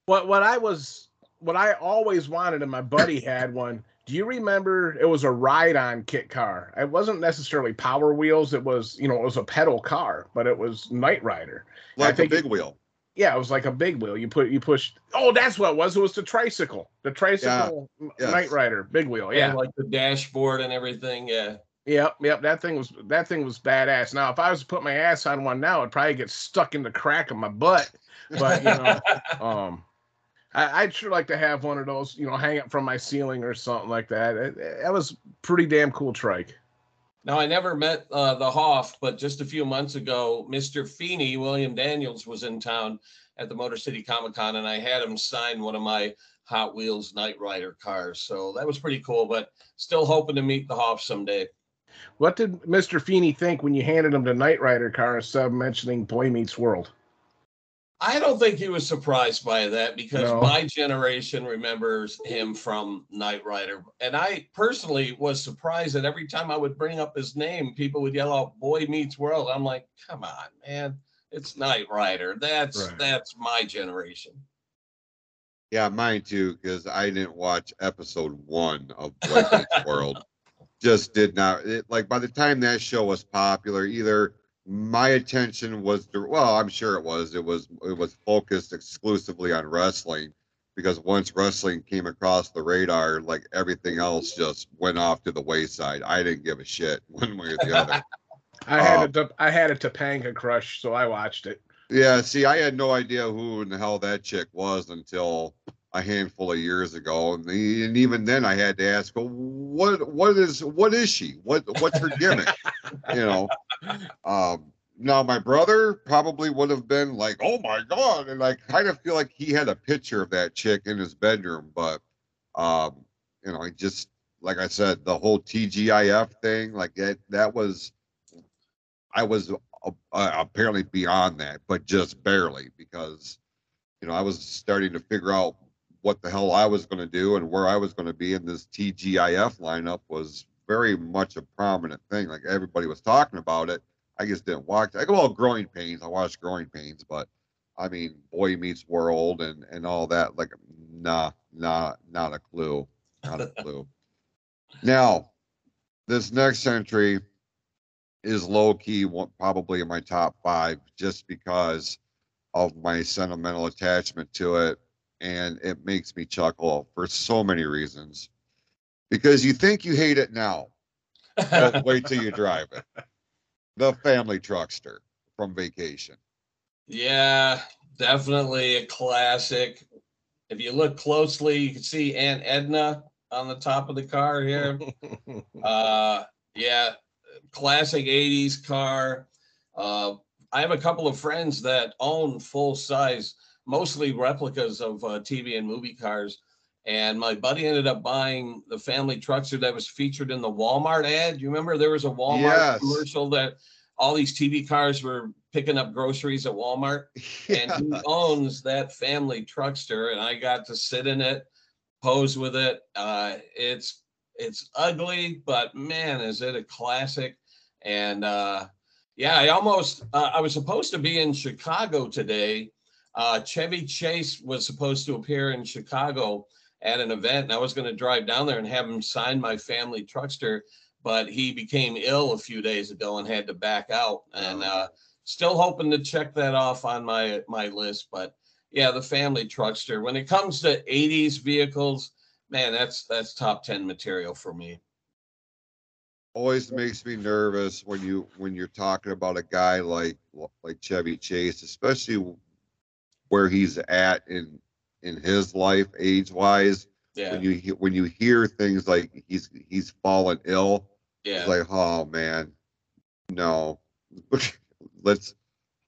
What what I was what I always wanted, and my buddy had one. Do you remember? It was a ride-on kit car. It wasn't necessarily Power Wheels. It was you know it was a pedal car, but it was Knight Rider. I like a think big wheel Yeah, it was like a big wheel. You put you pushed. Oh, that's what it was. It was the tricycle. The tricycle yes. Knight Rider, big wheel. yeah, Yeah. like the dashboard and everything. Yeah. Yep, yep. That thing was that thing was badass. Now, if I was to put my ass on one now, it'd probably get stuck in the crack of my butt. But you know, [laughs] um, I, I'd sure like to have one of those, you know, hang up from my ceiling or something like that. It- it- that was pretty damn cool trike. Now, I never met uh, the Hoff, but just a few months ago, Mr. Feeney, William Daniels, was in town at the Motor City Comic Con, and I had him sign one of my Hot Wheels Knight Rider cars. So that was pretty cool, but still hoping to meet the Hoff someday. What did Mr. Feeney think when you handed him the Knight Rider car instead of mentioning Boy Meets World? I don't think he was surprised by that because No. my generation remembers him from Knight Rider. And I personally was surprised that every time I would bring up his name, people would yell out, Boy Meets World. I'm like, come on, man. it's Knight Rider. That's Right. that's my generation. Yeah, mine too, because I didn't watch episode one of Boy Meets [laughs] World. Just did not it, like by the time that show was popular, either my attention was well, I'm sure it was. It was it was focused exclusively on wrestling because once wrestling came across the radar, like everything else just went off to the wayside. I didn't give a shit [laughs] one way or the other. [laughs] I had Oh. a had a Topanga crush, so I watched it. Yeah, see, I had no idea who in the hell that chick was until a handful of years ago, and, the, and even then, I had to ask, well, what what is what is she? What what's her gimmick? [laughs] you know. Um, now my brother probably would have been like, "Oh my god," and I kind of feel like he had a picture of that chick in his bedroom, but um, you know, I just like I said, the whole TGIF thing, like that that was, I was uh, uh, apparently beyond that, but just barely because, you know, I was starting to figure out what the hell I was going to do and where I was going to be, in this TGIF lineup was very much a prominent thing. Like everybody was talking about it. I just didn't watch. I go, all Growing Pains. I watched Growing Pains, but I mean, Boy Meets World and and all that. Like, nah, nah, not a clue, not a [laughs] clue. now, this next entry is low key, one, probably in my top five, just because of my sentimental attachment to it, and it makes me chuckle for so many reasons. Because you think you hate it now, but [laughs] wait till you drive it. The family truckster from vacation. Yeah, definitely a classic. If you look closely, you can see Aunt Edna on the top of the car here. [laughs] Uh, yeah, classic 80s car. Uh, I have a couple of friends that own full size, mostly replicas of uh, TV and movie cars. And my buddy ended up buying the family truckster that was featured in the Walmart ad. You remember there was a Walmart Yes. commercial that all these TV cars were picking up groceries at Walmart? [laughs] And he owns that family truckster? And i got to sit in it pose with it. Uh it's it's ugly but man is it a classic. And uh yeah i almost uh, i was supposed to be in chicago today. Uh chevy chase was supposed to appear in chicago at an event and i was going to drive down there and have him sign my family truckster but he became ill a few days ago and had to back out. And uh still hoping to check that off on my my list but yeah the family truckster. When it comes to 80s vehicles man that's that's top 10 material for me. Always makes me nervous when you when you're talking about a guy like like Chevy Chase, especially where he's at in in his life age wise. yeah When you he- when you hear things like he's he's fallen ill, yeah it's like oh man, no, [laughs] let's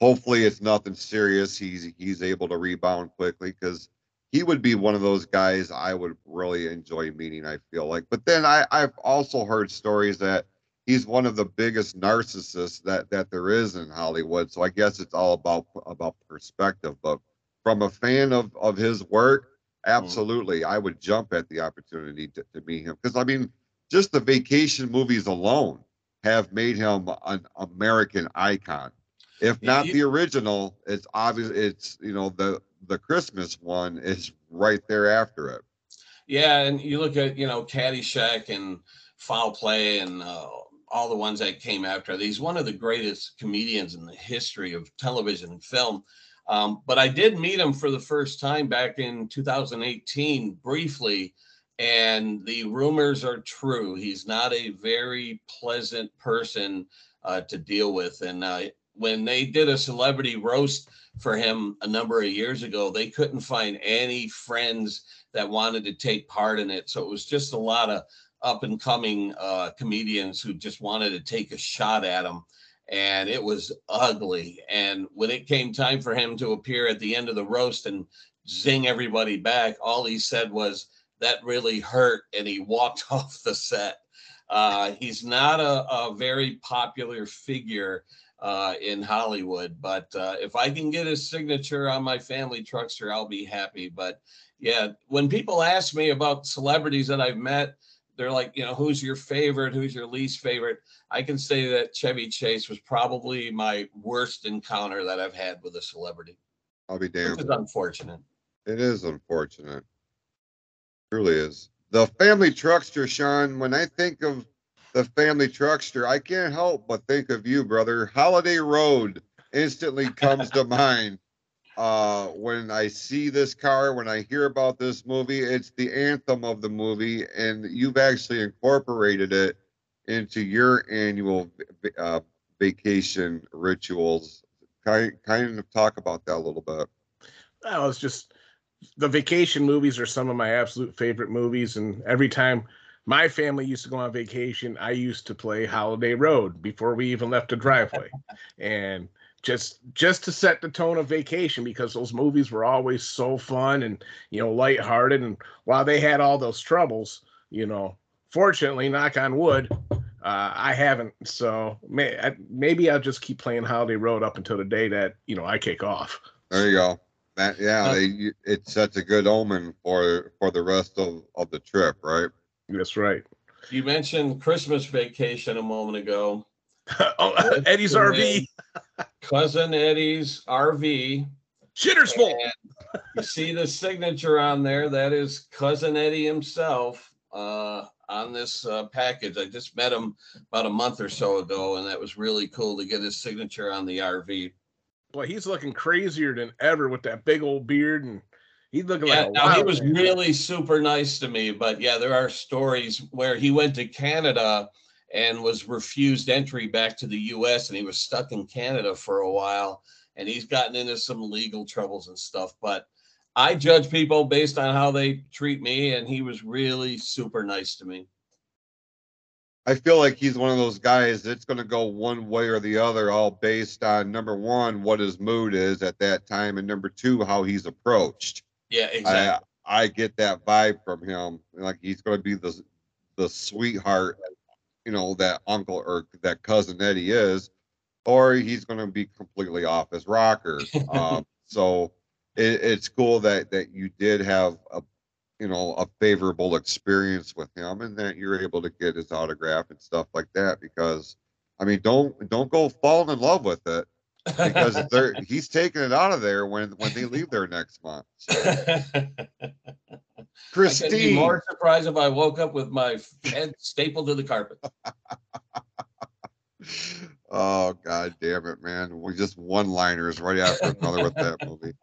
hopefully it's nothing serious. He's he's able to rebound quickly because he would be one of those guys I would really enjoy meeting. I feel like, but then I I've also heard stories that he's one of the biggest narcissists that that there is in Hollywood. So I guess it's all about about perspective. But from a fan of of his work, absolutely, I would jump at the opportunity to, to meet him because I mean, just the vacation movies alone have made him an American icon. If not you- the original, it's obvious. It's you know the the Christmas one is right there after it. yeah and you look at you know caddyshack and foul play and uh, all the ones that came after he's one of the greatest comedians in the history of television and film um, but i did meet him for the first time back in 2018 briefly and the rumors are true. He's not a very pleasant person uh, to deal with. And uh, when they did a celebrity roast for him a number of years ago they couldn't find any friends that wanted to take part in it. So it was just a lot of up and coming uh, comedians who just wanted to take a shot at him and it was ugly and when it came time for him to appear at the end of the roast and zing everybody back all he said was that really hurt and he walked [laughs] off the set uh, he's not a, a very popular figure uh, in Hollywood. But uh, if I can get his signature on my family truckster, I'll be happy. But yeah, when people ask me about celebrities that I've met, they're like, you know, who's your favorite? Who's your least favorite? I can say that Chevy Chase was probably my worst encounter that I've had with a celebrity, I'll be which damned. is unfortunate. It is unfortunate. Truly is. The family truckster, Shawn, when I think of the family truckster, I can't help but think of you, brother. Holiday Road instantly comes to [laughs] mind. Uh, when I see this car, when I hear about this movie, it's the anthem of the movie, and you've actually incorporated it into your annual uh, vacation rituals. Kind, kind of talk about that a little bit. Well, it's just the vacation movies are some of my absolute favorite movies, and every time my family used to go on vacation, I used to play Holiday Road before we even left the driveway, and just just to set the tone of vacation because those movies were always so fun and you know lighthearted, and while they had all those troubles, you know, fortunately, knock on wood. Uh, I haven't, so may, I- maybe I'll just keep playing Holiday Road up until the day that you know I kick off. There you go. That yeah, Uh, they you- it sets a good omen for for the rest of of the trip, right? That's right. You mentioned Christmas vacation a moment ago. [laughs] oh, Eddie's RV. Cousin Eddie's RV. Shitter's full. You see the signature on there. That is cousin Eddie himself uh, on this uh, package. I just met him about a month or so ago, and that was really cool to get his signature on the RV. Boy, he's looking crazier than ever with that big old beard, and he's looking Yeah, like now he was man. really super nice to me, but yeah, there are stories where he went to Canada and was refused entry back to the US and he was stuck in Canada for a while and he's gotten into some legal troubles and stuff, but I judge people based on how they treat me and he was really super nice to me. I feel like he's one of those guys that's going to go one way or the other, all based on number one, what his mood is at that time, and number two, how he's approached. Yeah, exactly. I I get that vibe from him, like he's going to be the the sweetheart, you know, that uncle or that cousin Eddie is, or he's going to be completely off his rocker. [laughs] um, so it, it's cool that that you did have a you know a favorable experience with him and that you're able to get his autograph and stuff like that because i mean don't don't go falling in love with it because they're he's taking it out of there when when they leave there next month So, I couldn't be christine more surprised if I woke up with my head stapled to the carpet. [laughs] oh god damn it man we just one liners right after another with that movie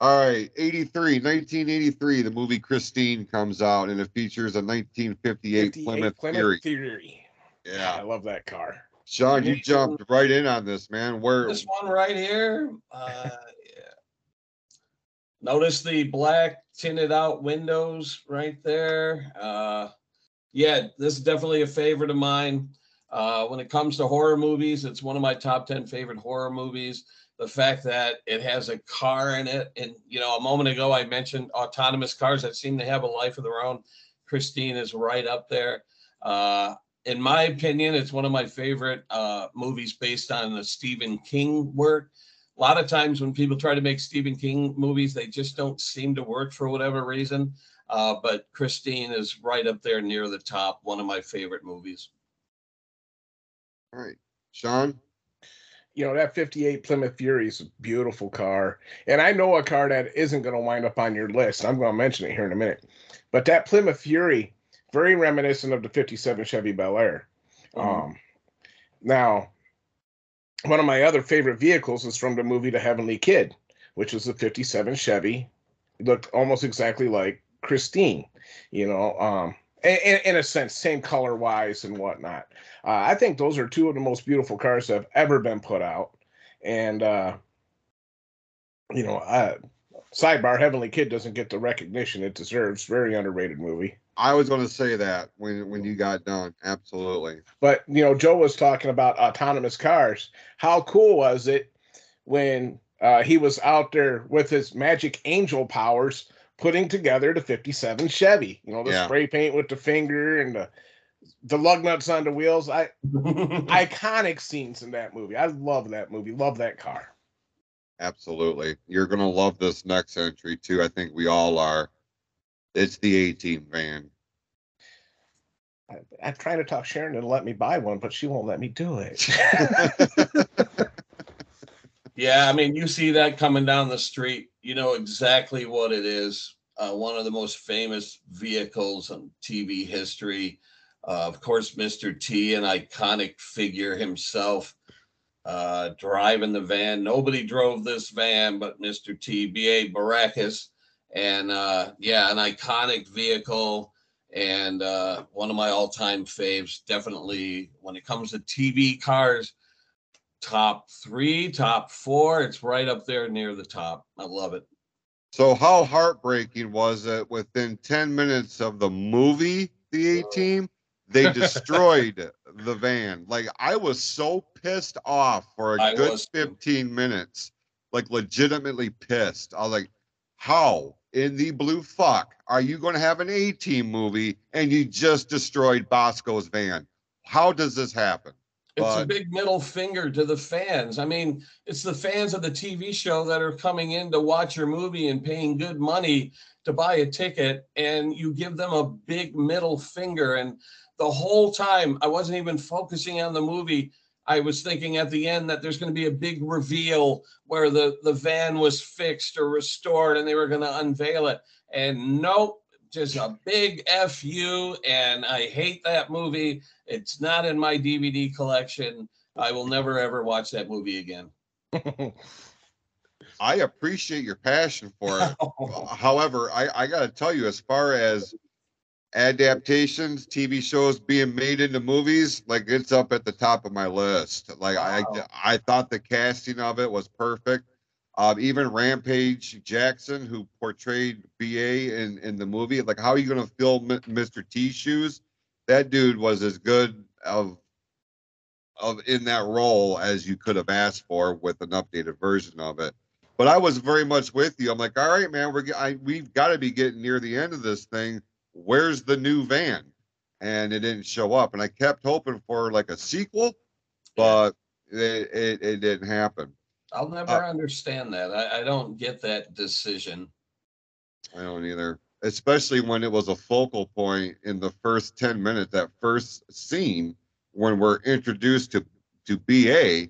all right 83 1983 the movie christine comes out and it features a 1958 58 plymouth, Plymouth fury Fury. I yeah love that car. Sean you jumped right in on this man where This one right here, uh, yeah. Notice the black tinted out windows right there. Uh, yeah, this is definitely a favorite of mine. Uh, when it comes to horror movies, it's one of my top 10 favorite horror movies. The fact that it has a car in it, and you know, a moment ago I mentioned autonomous cars that seem to have a life of their own. Christine is right up there. Uh, in my opinion, it's one of my favorite uh, movies based on the Stephen King work. A lot of times when people try to make Stephen King movies, they just don't seem to work for whatever reason. Uh, but Christine is right up there near the top. One of my favorite movies. all right sean You know, that 58 Plymouth Fury is a beautiful car. And I know a car that isn't going to wind up on your list. I'm going to mention it here in a minute. But that Plymouth Fury, very reminiscent of the 57 Chevy Bel Air. Mhm. Um, now, one of my other favorite vehicles is from the movie The Heavenly Kid, which is a 57 Chevy. It looked almost exactly like Christine, you know, um, in, in a sense, same color wise and whatnot. Uh, I think those are two of the most beautiful cars that have ever been put out. And, uh, you know, uh, sidebar Heavenly Kid doesn't get the recognition it deserves. Very underrated movie. I was going to say that when when you got done. Absolutely. But you know, Joe was talking about autonomous cars. How cool was it when uh, he was out there with his magic angel powers, putting together the '57 Chevy? You know, the Yeah. spray paint with the finger and the the lug nuts on the wheels. I [laughs] iconic scenes in that movie. I love that movie. Love that car. Absolutely. You're going to love this next entry too. I think we all are. It's the A Team van. I'm trying to talk Sharon to let me buy one, but she won't let me do it. [laughs] Yeah, I mean, you see that coming down the street, you know exactly what it is. Uh, one of the most famous vehicles in TV history. Uh, of course, Mr. T, an iconic figure himself, uh, driving the van. Nobody drove this van but Mr. T, B.A. Baracus. And uh, yeah, an iconic vehicle and uh, one of my all time faves. Definitely when it comes to TV cars top three, top four. It's right up there near the top. I love it. So how heartbreaking was it within 10 minutes of the movie, the A team, they destroyed the van. Like I was so pissed off for a I good was. 15 minutes. Like legitimately pissed. I was like, how in the blue fuck are you going to have an A team movie and you just destroyed Bosco's van? How does this happen? It's a big middle finger to the fans. I mean, it's the fans of the TV show that are coming in to watch your movie and paying good money to buy a ticket, and you give them a big middle finger. And the whole time, I wasn't even focusing on the movie. I was thinking at the end that there's going to be a big reveal where the, the van was fixed or restored and they were going to unveil it. And nope, just a big FU. And I hate that movie. It's not in my DVD collection. I will never ever watch that movie again. [laughs] I appreciate your passion for it. [laughs] However, I, I got to tell you, as far as adaptations, TV shows being made into movies, like it's up at the top of my list. Like Wow. I, I thought the casting of it was perfect. Um, even Rampage Jackson, who portrayed BA in, in the movie, like how are you going to fill Mr. T shoes? That dude was as good of of in that role as you could have asked for with an updated version of it. But I was very much with you. I'm like, all right, man, we're I, we've got to be getting near the end of this thing. Where's the new van? And it didn't show up. And I kept hoping for like a sequel, but it, it, it didn't happen. I'll never Uh, understand that. I, I don't get that decision. I don't either. Especially when it was a focal point in the first 10 minutes, that first scene when we're introduced to to BA,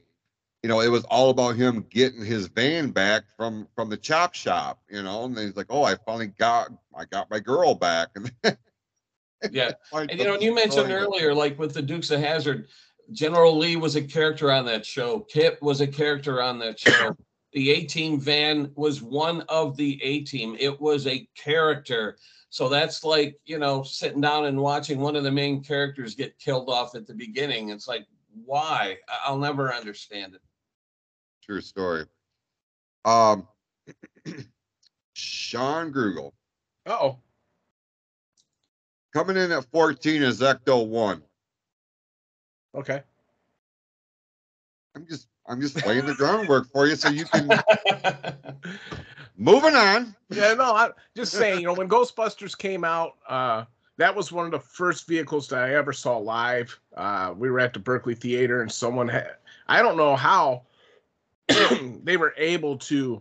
you know, it was all about him getting his van back from from the chop shop, you know, and then he's like, "Oh, I finally got I got my girl back." And [laughs] Yeah. [laughs] And you know, and you mentioned earlier, like with the Dukes of Hazzard, General Lee was a character on that show. KITT was a character on that show. [coughs] The A Team van was one of the A Team. It was a character. So that's like, you know, sitting down and watching one of the main characters get killed off at the beginning. It's like, why? I'll never understand it. True story. Um, [clears throat] Shawn Grugel oh, coming in at 14 is Ecto One. okay. I'm just I'm just laying the groundwork for you so you can [laughs] moving on. Yeah, no, I'm just saying, you know, when Ghostbusters came out, uh, that was one of the first vehicles that I ever saw live. Uh, we were at the Berkeley Theater, and someone had, I don't know how [clears throat] they were able to,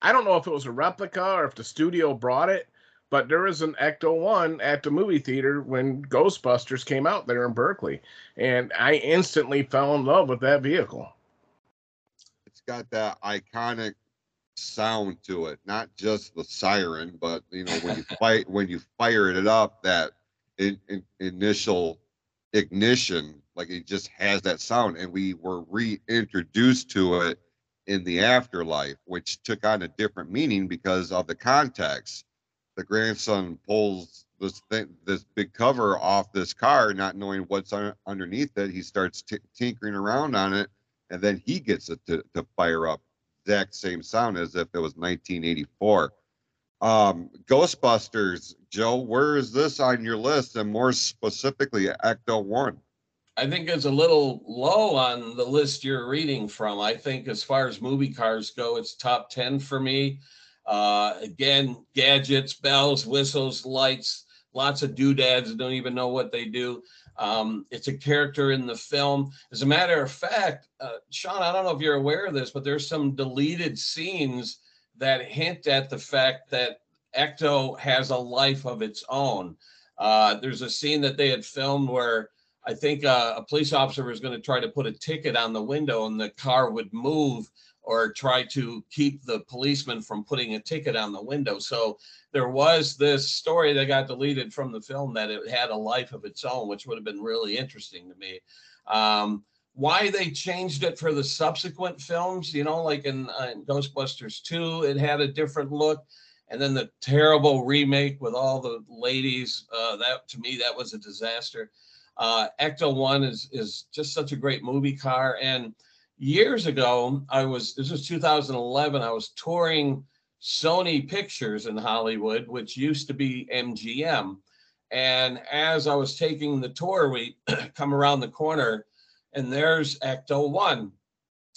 I don't know if it was a replica or if the studio brought it, but there was an Ecto 1 at the movie theater when Ghostbusters came out there in Berkeley. And I instantly fell in love with that vehicle. It's got that iconic sound to it, not just the siren, but you know when you [laughs] fight when you fire it up, that in, in, initial ignition, like it just has that sound, and we were reintroduced to it in the afterlife, which took on a different meaning because of the context. The grandson pulls this thing, this big cover off this car, not knowing what's un- underneath it. He starts t- tinkering around on it, and then he gets it to, to fire up. Exact same sound as if it was 1984. Um, Ghostbusters, Joe, where is this on your list, and more specifically, Ecto One? I think it's a little low on the list you're reading from. I think as far as movie cars go, it's top 10 for me. Uh, again, gadgets, bells, whistles, lights, lots of doodads don't even know what they do. Um, it's a character in the film. As a matter of fact, uh, Shawn, I don't know if you're aware of this, but there's some deleted scenes that hint at the fact that Ecto has a life of its own. Uh, there's a scene that they had filmed where I think uh, a police officer was going to try to put a ticket on the window and the car would move or try to keep the policeman from putting a ticket on the window. So there was this story that got deleted from the film that it had a life of its own, which would have been really interesting to me. Um, why they changed it for the subsequent films, you know, like in, uh, in Ghostbusters 2, it had a different look. And then the terrible remake with all the ladies, uh, that to me, that was a disaster. Uh, Ecto 1 is, is just such a great movie car. And years ago, I was, this was 2011, I was touring Sony Pictures in Hollywood, which used to be MGM. And as I was taking the tour, we [clears throat] come around the corner and there's Ecto 1.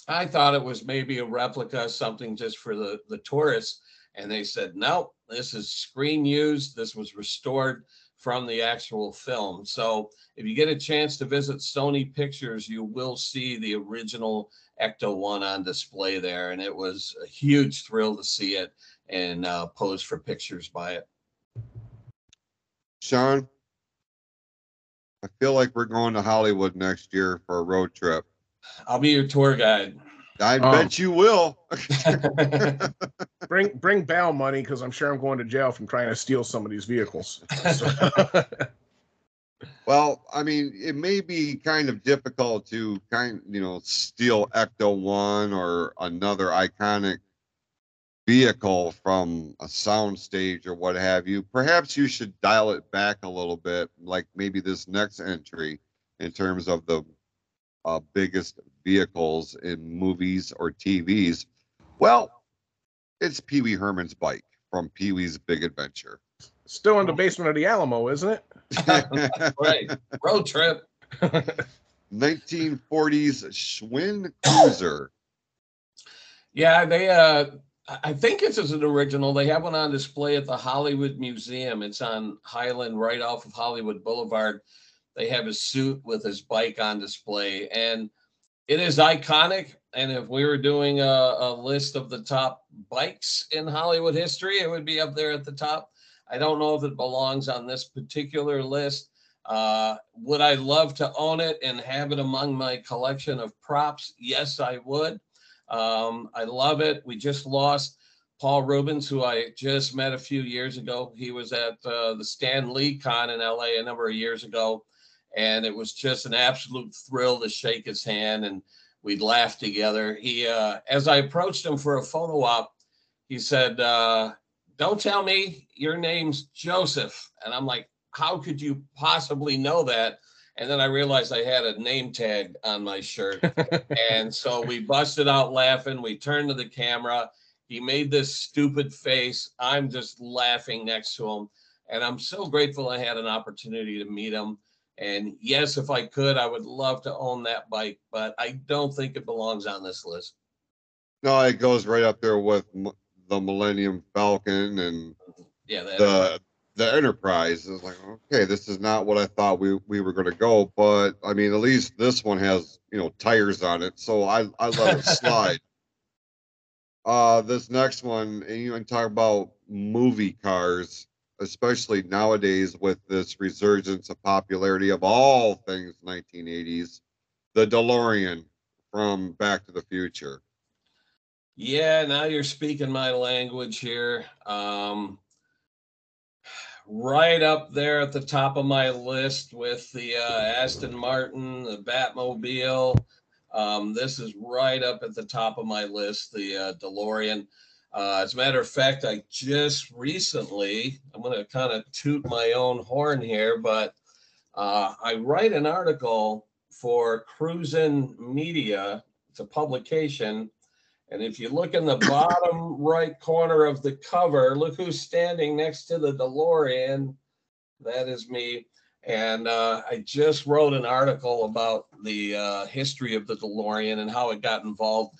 I thought it was maybe a replica, something just for the, the tourists. And they said, no, this is screen used. This was restored from the actual film. So if you get a chance to visit Sony Pictures, you will see the original Ecto 1 on display there. And it was a huge thrill to see it and uh, pose for pictures by it. Shawn, I feel like we're going to Hollywood next year for a road trip. I'll be your tour guide. I Um, bet you will. [laughs] Bring bring bail money because I'm sure I'm going to jail from trying to steal some of these vehicles. So- [laughs] Well, I mean, it may be kind of difficult to kind, you know, steal Ecto One or another iconic vehicle from a sound stage or what have you. Perhaps you should dial it back a little bit, like maybe this next entry in terms of the uh, biggest vehicles in movies or TVs. Well, it's Pee Wee Herman's bike from Pee Wee's Big Adventure. Still in the basement of the Alamo, isn't it? [laughs] right. Road trip. [laughs] 1940s Schwinn Cruiser. Yeah, they uh I I think it's as an original. They have one on display at the Hollywood Museum. It's on Highland right off of Hollywood Boulevard. They have his suit with his bike on display and it is iconic. And if we were doing a, a list of the top bikes in Hollywood history, it would be up there at the top. I don't know if it belongs on this particular list. Uh, would I love to own it and have it among my collection of props? Yes, I would. Um, I love it. We just lost Paul Reubens, who I just met a few years ago. He was at uh, the Stan Lee Con in LA a number of years ago, and it was just an absolute thrill to shake his hand and we'd laugh together. He, uh, as I approached him for a photo op, he said, uh, "Don't tell me your name's Joseph," and I'm like, "How could you possibly know that?" And then I realized I had a name tag on my shirt. [laughs] And so we busted out laughing. We turned to the camera. He made this stupid face. I'm just laughing next to him. And I'm so grateful I had an opportunity to meet him. And yes, if I could, I would love to own that bike, but I don't think it belongs on this list. No, it goes right up there with the Millennium Falcon and Yeah, the the Enterprise. It's like, okay, this is not what I thought we, we were going to go, but I mean, at least this one has you know tires on it, so I I let it [laughs] slide. Uh, this next one, and you can talk about movie cars, especially nowadays with this resurgence of popularity of all things 1980s, the DeLorean from Back to the Future. Yeah, now you're speaking my language here. Um, right up there at the top of my list with the uh, Aston Martin, the Batmobile. Um, this is right up at the top of my list, the uh, DeLorean. Uh, as a matter of fact, I just recently, I'm going to kind of toot my own horn here, but uh, I write an article for Cruisin' Media. It's a publication. And if you look in the bottom right corner of the cover, look who's standing next to the DeLorean. That is me. And uh, I just wrote an article about the uh, history of the DeLorean and how it got involved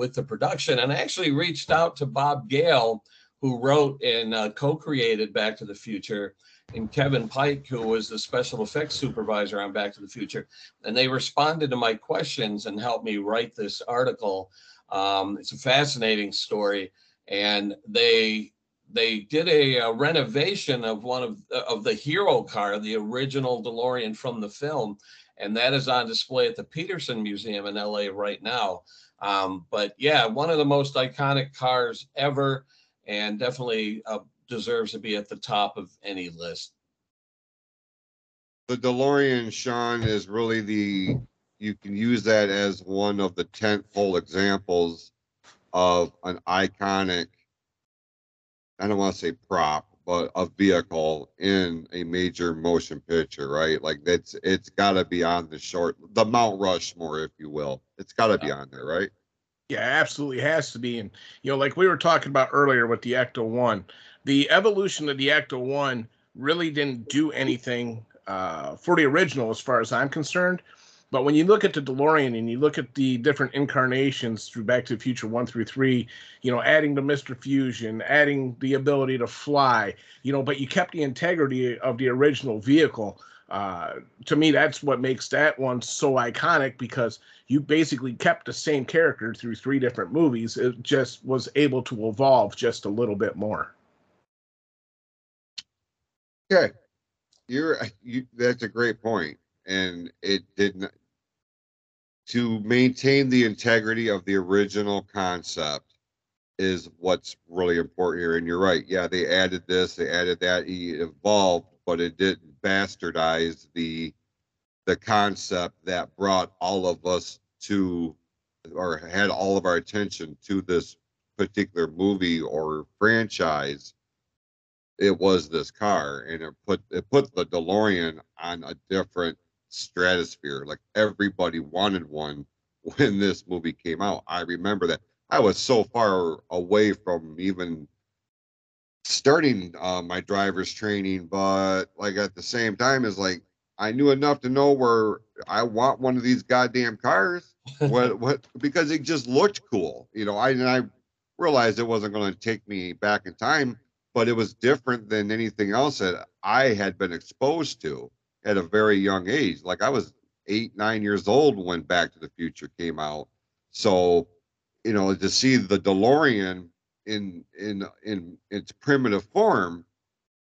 with the production. And I actually reached out to Bob Gale, who wrote and uh, co created Back to the Future, and Kevin Pike, who was the special effects supervisor on Back to the Future. And they responded to my questions and helped me write this article. Um, it's a fascinating story, and they they did a, a, renovation of one of of the hero car, the original DeLorean from the film, and that is on display at the Petersen Museum in LA right now. Um, but yeah, one of the most iconic cars ever, and definitely uh, deserves to be at the top of any list. The DeLorean, Shawn, is really the you can use that as one of the tentpole examples of an iconic I don't want to say prop, a vehicle in a major motion picture, right? Like that's it's got to be on the short, the Mount Rushmore, if you will. It's got to be on there, right? Yeah, absolutely has to be. And you know, like we were talking about earlier with the Ecto One, the evolution of the Ecto One really didn't do anything uh, for the original, as far as I'm concerned. But when you look at the DeLorean and you look at the different incarnations through Back to the Future one through three, you know, adding the Mr. Fusion, adding the ability to fly, you know, but you kept the integrity of the original vehicle. Uh, to me, that's what makes that one so iconic because you basically kept the same character through three different movies. It just was able to evolve just a little bit more. Okay, you're you. That's a great point, and it did not to maintain the integrity of the original concept is what's really important here. And you're right. Yeah, they added this, they added that, he evolved, but it didn't bastardize the the concept that brought all of us to or had all of our attention to this particular movie or franchise it was this car and it put it put the DeLorean on a different stratosphere. Like everybody wanted one [laughs] when this movie came out. I remember that. I was so far away from even starting uh, my driver's training, but like at the same time, is like I knew enough to know where I want one of these goddamn cars. what [laughs] what because it just looked cool, you know. I and I realized it wasn't going to take me back in time, but it was different than anything else that I had been exposed to at a very young age. Like I was eight, nine years old when Back to the Future came out. So, you know, to see the DeLorean in in in its primitive form,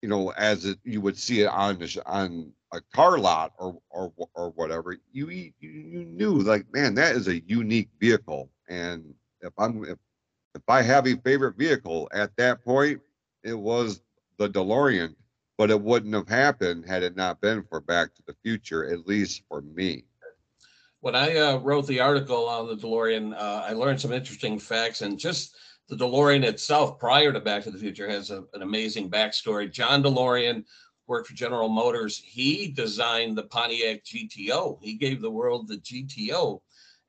you know, as it you would see it on the, on a car lot or or or whatever, you you, you knew like, man, that is a unique vehicle. And if I'm if, if I have a favorite vehicle at that point, it was the DeLorean but it wouldn't have happened had it not been for Back to the Future, at least for me. When I uh, wrote the article on the DeLorean, uh, I learned some interesting facts, and just the DeLorean itself, prior to Back to the Future, has a, an amazing backstory. John DeLorean worked for General Motors. He designed the Pontiac GTO. He gave the world the GTO,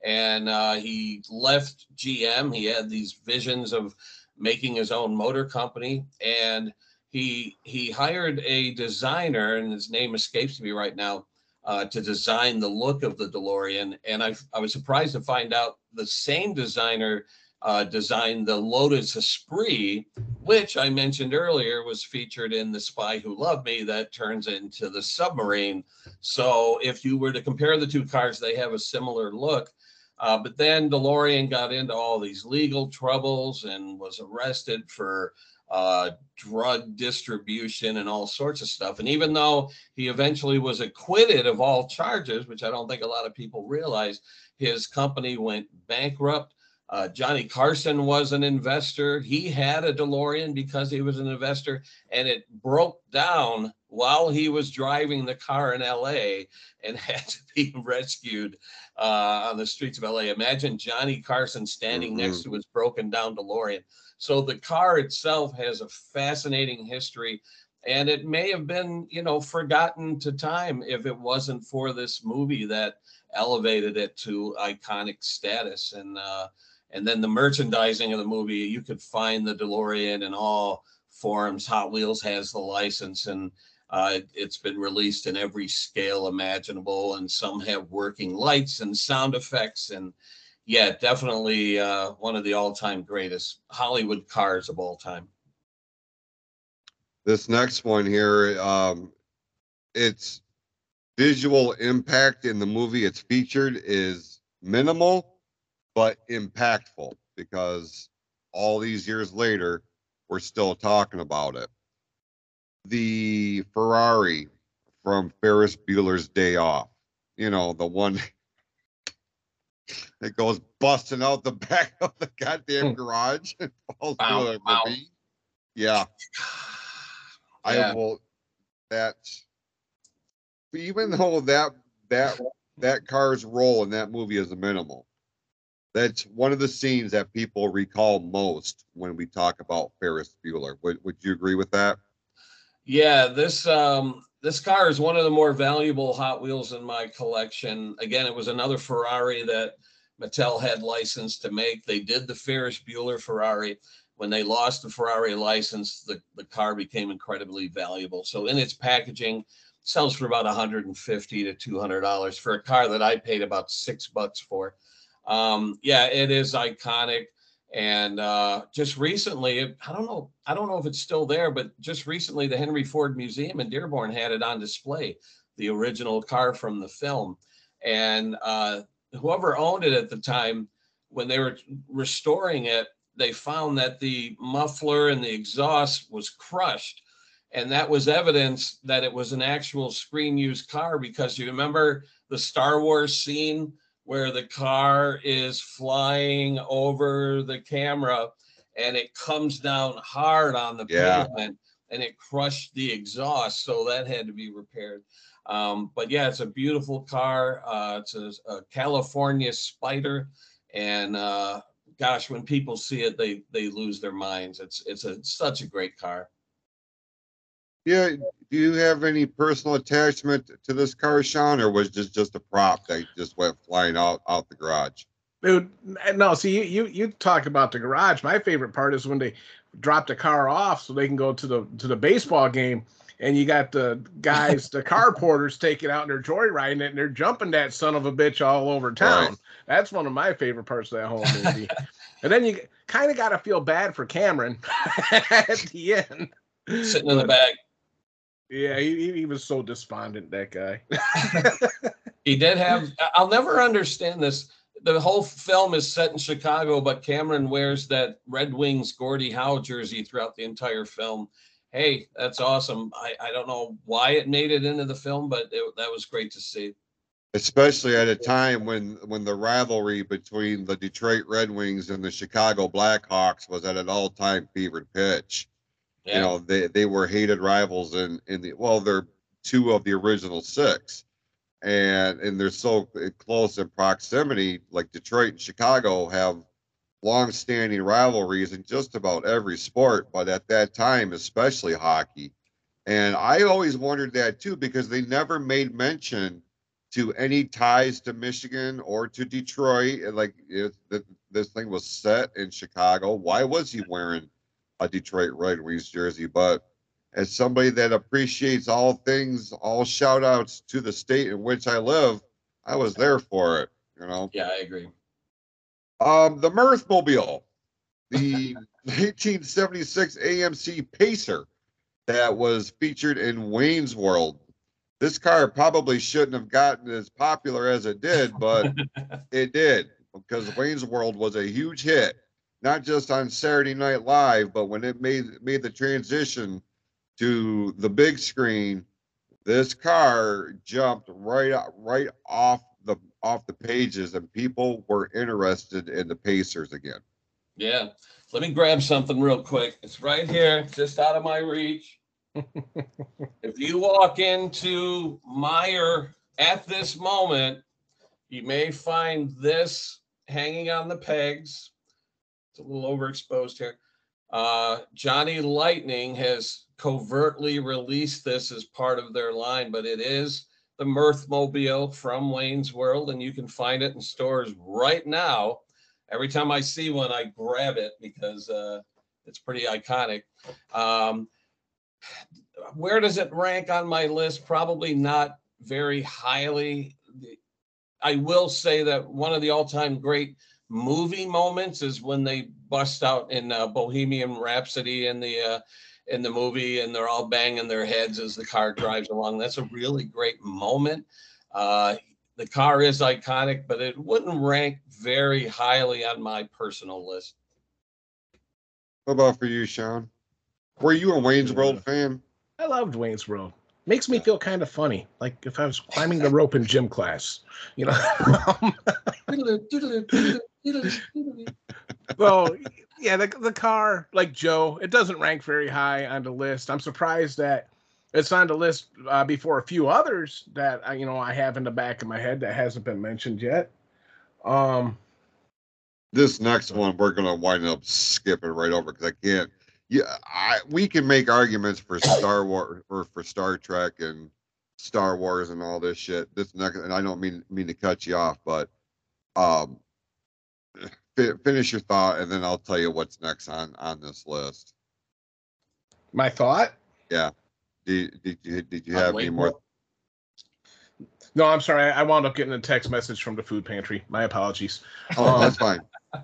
and uh, he left GM. He had these visions of making his own motor company, and he he hired a designer, and his name escapes me right now, uh, to design the look of the DeLorean. And I I was surprised to find out the same designer uh, designed the Lotus Esprit, which I mentioned earlier was featured in The Spy Who Loved Me, that turns into the submarine. So if you were to compare the two cars, they have a similar look. Uh, but then DeLorean got into all these legal troubles and was arrested for uh, drug distribution and all sorts of stuff. And even though he eventually was acquitted of all charges, which I don't think a lot of people realize, his company went bankrupt. Uh, Johnny Carson was an investor. He had a DeLorean because he was an investor, and it broke down while he was driving the car in LA and [laughs] had to be rescued uh, on the streets of LA. Imagine Johnny Carson standing mm-hmm. next to his broken down DeLorean. So the car itself has a fascinating history and it may have been, you know, forgotten to time if it wasn't for this movie that elevated it to iconic status. And uh, and then the merchandising of the movie, you could find the DeLorean in all forms. Hot Wheels has the license, and uh, it, has been released in every scale imaginable. And some have working lights and sound effects, and yeah, definitely uh, one of the all-time greatest Hollywood cars of all time. This next one here, um, its visual impact in the movie it's featured is minimal but impactful because all these years later, we're still talking about it. The Ferrari from Ferris Bueller's Day Off. You know, the one [laughs] that goes busting out the back [laughs] of the goddamn hmm. garage and falls Wow, through the wow. ravine. Yeah, [sighs] Yeah. I will. That's even though that that that car's role in that movie is minimal. That's one of the scenes that people recall most when we talk about Ferris Bueller. Would Would you agree with that? Yeah, this um this car is one of the more valuable Hot Wheels in my collection. Again, it was another Ferrari that Mattel had licensed to make. They did the Ferris Bueller Ferrari. When they lost the Ferrari license, the, the car became incredibly valuable. So in its packaging, sells for about 150 to 200 dollars for a car that I paid about six bucks for. Um, yeah, it is iconic. And uh, just recently, I don't know, I don't know if it's still there, but just recently, the Henry Ford Museum in Dearborn had it on display, the original car from the film. And uh, whoever owned it at the time, when they were restoring it, they found that the muffler and the exhaust was crushed. And that was evidence that it was an actual screen used car because you remember the Star Wars scene where the car is flying over the camera and it comes down hard on the Yeah. pavement and it crushed the exhaust. So that had to be repaired. Um, but yeah, it's a beautiful car. Uh, it's a, a California Spyder, and uh, gosh, when people see it, they they lose their minds. It's it's a such a great car. Yeah. Do you have any personal attachment to this car, Shawn, or was this just a prop that just went flying out out the garage? Dude, no. See, you you you talked about the garage. My favorite part is when they drop the car off so they can go to the to the baseball game, and you got the guys, the [laughs] car porters, taking out and they're joyriding it and they're jumping that son of a bitch all over town. Right. That's one of my favorite parts of that whole [laughs] movie. and then you kind of got to feel bad for Cameron [laughs] at the end. Sitting in the back, Yeah, he, he- he was so despondent. That guy. [laughs] he did have. I- I'll never understand this. The whole film is set in Chicago, but Cameron wears that Red Wings Gordie Howe jersey throughout the entire film. Hey, that's awesome. I, I don't know why it made it into the film, but it, that was great to see. especially at a time when when the rivalry between the Detroit Red Wings and the Chicago Blackhawks was at an all-time fevered pitch. Yeah. You know, they they were hated rivals in in the well, they're two of the original six, and and they're so close in proximity. Like Detroit and Chicago have long-standing rivalries in just about every sport, but at that time, especially hockey. And I always wondered that too because they never made mention to any ties to Michigan or to Detroit. Like if the, this thing was set in Chicago, why was he wearing a Detroit Red Wings jersey? But as somebody that appreciates all things, all shout outs to the state in which I live, I was there for it, you know. Yeah, I agree. Um, the Mirthmobile, the [laughs] 1976 AMC Pacer that was featured in Wayne's World. This car probably shouldn't have gotten as popular as it did, but [laughs] it did because Wayne's World was a huge hit, not just on Saturday Night Live, but when it made made the transition to the big screen, this car jumped right o- right off the off the pages, and people were interested in the Pacers again. Yeah. Let me grab something real quick. It's right here, just out of my reach. [laughs] if you walk into Meijer at this moment, you may find this hanging on the pegs. A little overexposed here. Uh, Johnny Lightning has covertly released this as part of their line, but it is the Mirthmobile from Wayne's World, and you can find it in stores right now. Every time I see one, I grab it because uh, it's pretty iconic. Um, where does it rank on my list? Probably not very highly. I will say that one of the all-time great movie moments is when they bust out in uh, Bohemian Rhapsody in the uh, in the movie, and they're all banging their heads as the car drives along. That's a really great moment. Uh, the car is iconic, but it wouldn't rank very highly on my personal list. What about for you, Shawn? Were you a Wayne's World fan? I loved Wayne's World. Makes me feel kind of funny, like if I was climbing the rope in gym class, you know. [laughs] [laughs] well, yeah, the the car, like Joe, it doesn't rank very high on the list. I'm surprised that it's on the list uh, before a few others that I, you know I have in the back of my head that hasn't been mentioned yet. Um, this next one we're gonna wind up skipping right over because I can't. Yeah, I we can make arguments for Star Wars or for Star Trek and Star Wars and all this shit. This next, and I don't mean mean to cut you off, but um, fi- finish your thought, and then I'll tell you what's next on on this list. my thought. Yeah. Did, did you did you have any more? No, I'm sorry. I wound up getting a text message from the food pantry. My apologies. Oh, that's fine. [laughs]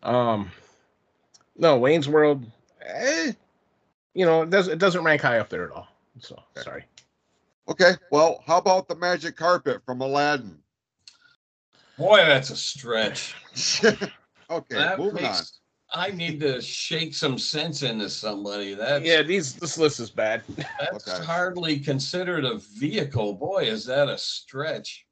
Um, no, Wayne's World. Eh, you know, it doesn't it doesn't rank high up there at all. So Okay. sorry. Okay. Well, how about the magic carpet from Aladdin? Boy, that's a stretch. [laughs] okay, That moving on. I need to shake some sense into somebody. That's Yeah, these this list is bad. [laughs] that's Okay. hardly considered a vehicle. Boy, is that a stretch.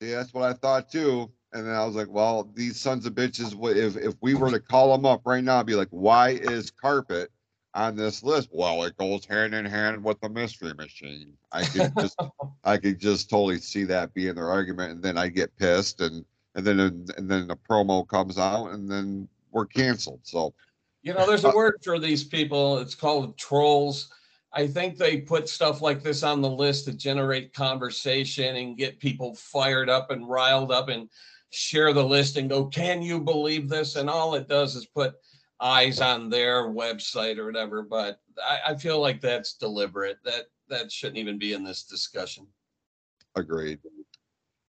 Yeah, that's what I thought too. And then I was like, well, these sons of bitches, wh- if if we were to call them up right now, I'd be like, why is carpet on this list? Well, it goes hand in hand with the mystery machine. I could just [laughs] I could just totally see that being their argument, and then I get pissed, and and then and then the promo comes out, and then we're canceled. So You know, there's a Uh, word for these people. It's called trolls. I think they put stuff like this on the list to generate conversation and get people fired up and riled up and share the list and go, Can you believe this? And all it does is put eyes on their website or whatever. But I, I feel like that's deliberate. That that shouldn't even be in this discussion. agreed.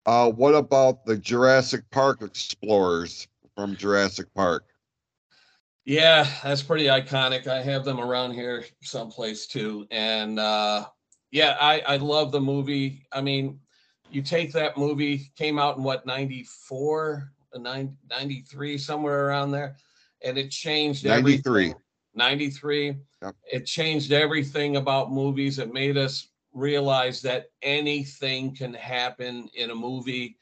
Uh, what about the Jurassic Park Explorers from Jurassic Park? Yeah, that's pretty iconic. I have them around here someplace too. And uh yeah, I I love the movie. I mean, you take that movie came out in what 94, uh, 93 somewhere around there and it changed 93. everything. 93. Yep. It changed everything about movies. It made us realize that anything can happen in a movie.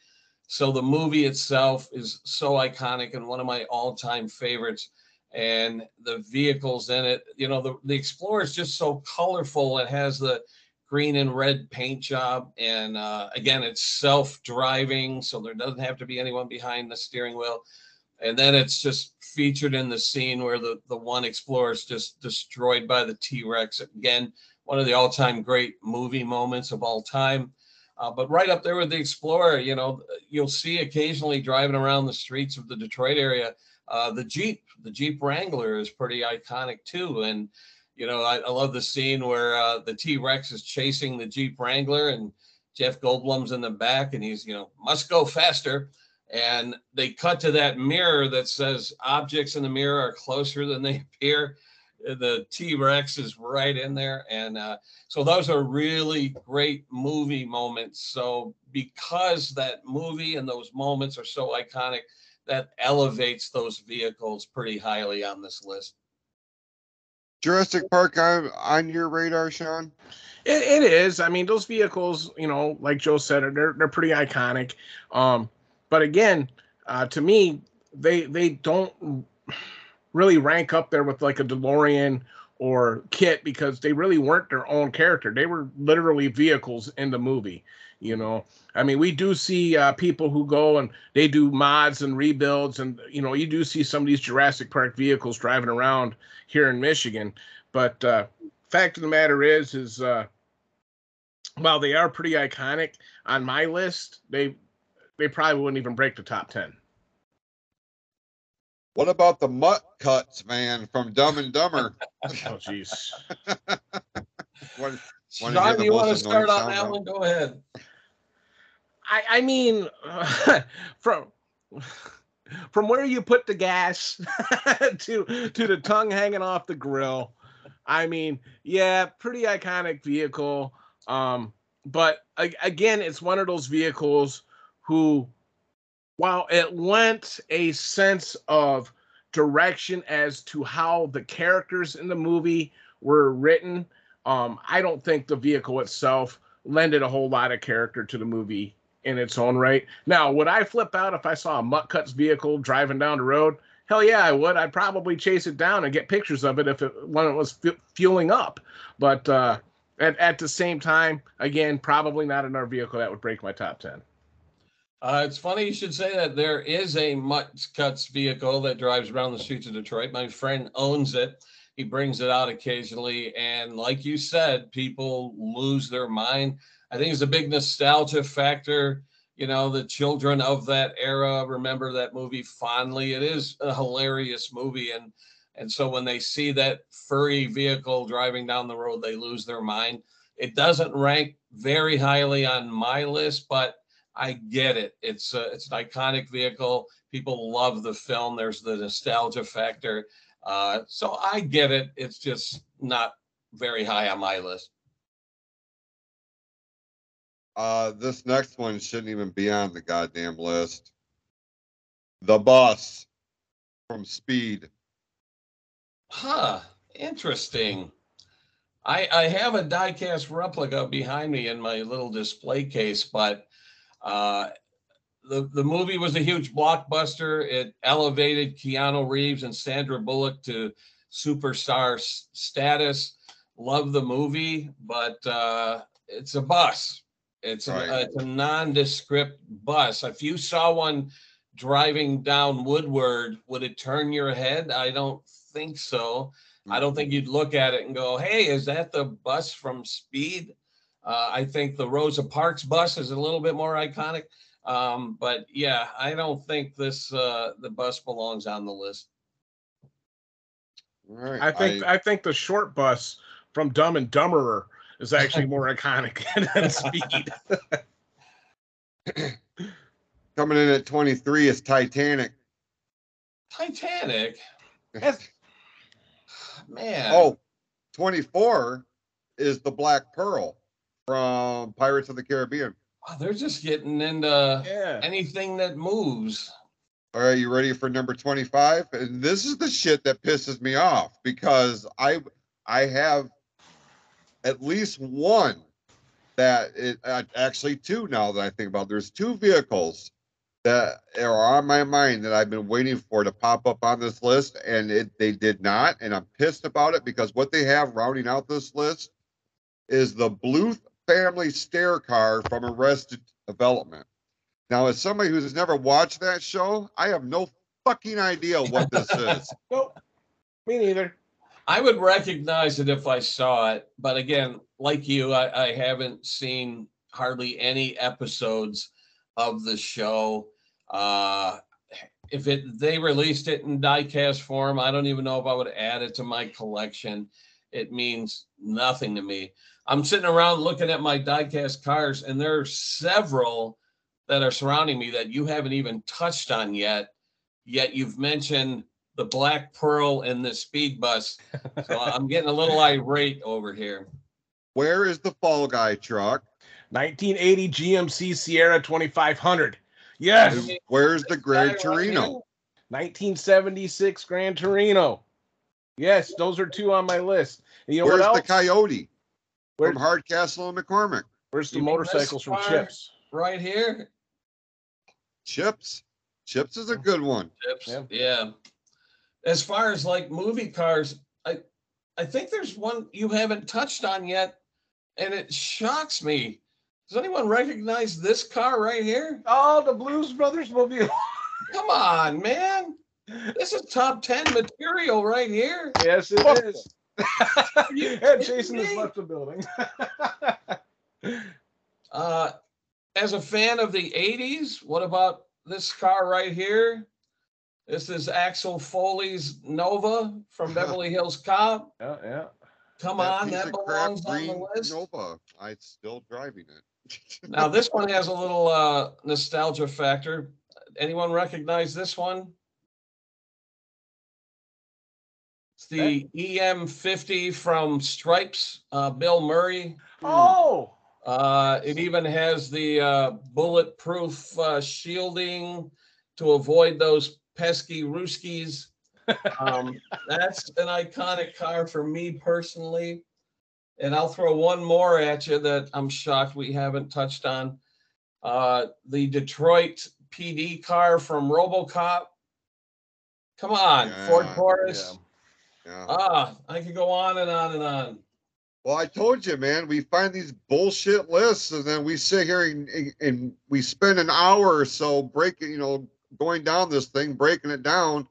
So the movie itself is so iconic and one of my all-time favorites. And the vehicles in it, you know, the, the Explorer is just so colorful. It has the green and red paint job. And uh, again, it's self-driving, so there doesn't have to be anyone behind the steering wheel. And then it's just featured in the scene where the, the one Explorer is just destroyed by the T-Rex. Again, one of the all-time great movie moments of all time. Uh, but right up there with the Explorer, you know, you'll see occasionally driving around the streets of the Detroit area, uh, the Jeep, the Jeep Wrangler is pretty iconic too. And, you know, I, I love the scene where uh, the T Rex is chasing the Jeep Wrangler and Jeff Goldblum's in the back and he's, you know, must go faster. And they cut to that mirror that says objects in the mirror are closer than they [laughs] appear. The T Rex is right in there. And uh, so those are really great movie moments. So because that movie and those moments are so iconic, that elevates those vehicles pretty highly on this list. Jurassic Park on on your radar, Shawn? It, it is. I mean, those vehicles, you know, like Joe said, they're they're pretty iconic. Um, but again, uh, to me, they they don't really rank up there with like a DeLorean or KITT because they really weren't their own character. They were literally vehicles in the movie. You know, I mean, we do see uh, people who go and they do mods and rebuilds, and you know, you do see some of these Jurassic Park vehicles driving around here in Michigan. But uh, fact of the matter is, is uh, while they are pretty iconic on my list, they they probably wouldn't even break the top ten. What about the Mutt Cuts man from Dumb and Dumber? [laughs] Oh, jeez. [laughs] John, Wanna hear Shawn, the you want to start annoying on that one? Go ahead. I I mean, [laughs] from from where you put the gas to to the tongue hanging off the grill. I mean, yeah, pretty iconic vehicle. Um, but a- again, it's one of those vehicles who, while it lent a sense of direction as to how the characters in the movie were written, um, I don't think the vehicle itself lended a whole lot of character to the movie in its own right. Now, would I flip out if I saw a Mutt Cuts vehicle driving down the road? Hell yeah, I would. I'd probably chase it down and get pictures of it if it when it was fu- fueling up. But uh, at at the same time, again, probably not another vehicle that would break my top ten. Uh, it's funny you should say that. There is a Mutt Cuts vehicle that drives around the streets of Detroit. My friend owns it. He brings it out occasionally. And like you said, people lose their mind. I think it's a big nostalgia factor. You know, the children of that era remember that movie fondly. It is a hilarious movie. And and so when they see that furry vehicle driving down the road, they lose their mind. It doesn't rank very highly on my list, but I get it. It's a, it's an iconic vehicle. People love the film. There's the nostalgia factor. Uh, so I get it. It's just not very high on my list. Uh, this next one shouldn't even be on the goddamn list. The bus from Speed. Huh. Interesting. I I have a diecast replica behind me in my little display case, but uh, the the movie was a huge blockbuster. It elevated Keanu Reeves and Sandra Bullock to superstar status. Love the movie, but uh, it's a bus. It's a, Right. it's a nondescript bus. If you saw one driving down Woodward, would it turn your head? I don't think so. I don't think you'd look at it and go, "Hey, is that the bus from Speed?" Uh, I think the Rosa Parks bus is a little bit more iconic, um, but yeah, I don't think this uh, the bus belongs on the list. All right. I think I, think the short bus from Dumb and Dumberer is actually [laughs] more iconic than Speed. coming in at 23 is Titanic. Titanic, [laughs] man. Oh, 24 is the Black Pearl from Pirates of the Caribbean. They're just getting into Yeah. anything that moves. All right, you ready for number 25? And this is the shit that pisses me off because I I have at least one that it uh, actually two now that I think about. it. There's two vehicles that are on my mind that I've been waiting for to pop up on this list, and it they did not, and I'm pissed about it because what they have rounding out this list is the Bluth family stair car from Arrested Development. Now, as somebody who's never watched that show, I have no fucking idea what this [laughs] is. Nope. Me neither. I would recognize it if I saw it, but again, like you, I, I haven't seen hardly any episodes of the show. Uh, if it they released it in diecast form, I don't even know if I would add it to my collection. It means nothing to me. I'm sitting around looking at my diecast cars, and there are several that are surrounding me that you haven't even touched on yet. Yet you've mentioned the Black Pearl and the Speed Bus. So [laughs] I'm getting a little irate over here. Where is the Fall Guy truck? 1980 GMC Sierra 2500. Yes. And Where's the Grand Guy Torino? 1976 Gran Torino. Yes, those are two on my list. You know Where's what the? Coyote Where- from Hardcastle and McCormick? where's the You motorcycles from? CHiPs? Right here. CHiPs. CHiPs is a good one. CHiPs. Yeah. Yeah. As far as like movie cars, I I think there's one you haven't touched on yet, and it shocks me. Does anyone recognize this car right here? Oh, the Blues Brothers movie. [laughs] Come on, man. This is top 10 material right here. yes, it Fuck is. You [laughs] and Jason has left the building. [laughs] Uh, as a fan of the 80s, what about this car right here? This is Axel Foley's Nova from [laughs] Beverly Hills Cop. yeah, yeah. Come That on, that belongs on the green list. Nova. I'm still driving it. Now, this one has a little uh, nostalgia factor. Anyone recognize this one? It's the EM50 from Stripes, uh, Bill Murray. Oh, Uh, it even has the uh, bulletproof uh, shielding to avoid those pesky Ruskies. [laughs] Um, that's an iconic car for me personally. And I'll throw one more at you that I'm shocked we haven't touched on. Uh, the Detroit PD car from RoboCop. Come on, Ford Yeah, Taurus. Yeah. Ah, I could go on and on and on. Well, I told you, man, we find these bullshit lists and then we sit here and, and, and we spend an hour or so breaking, you know, going down this thing, breaking it down.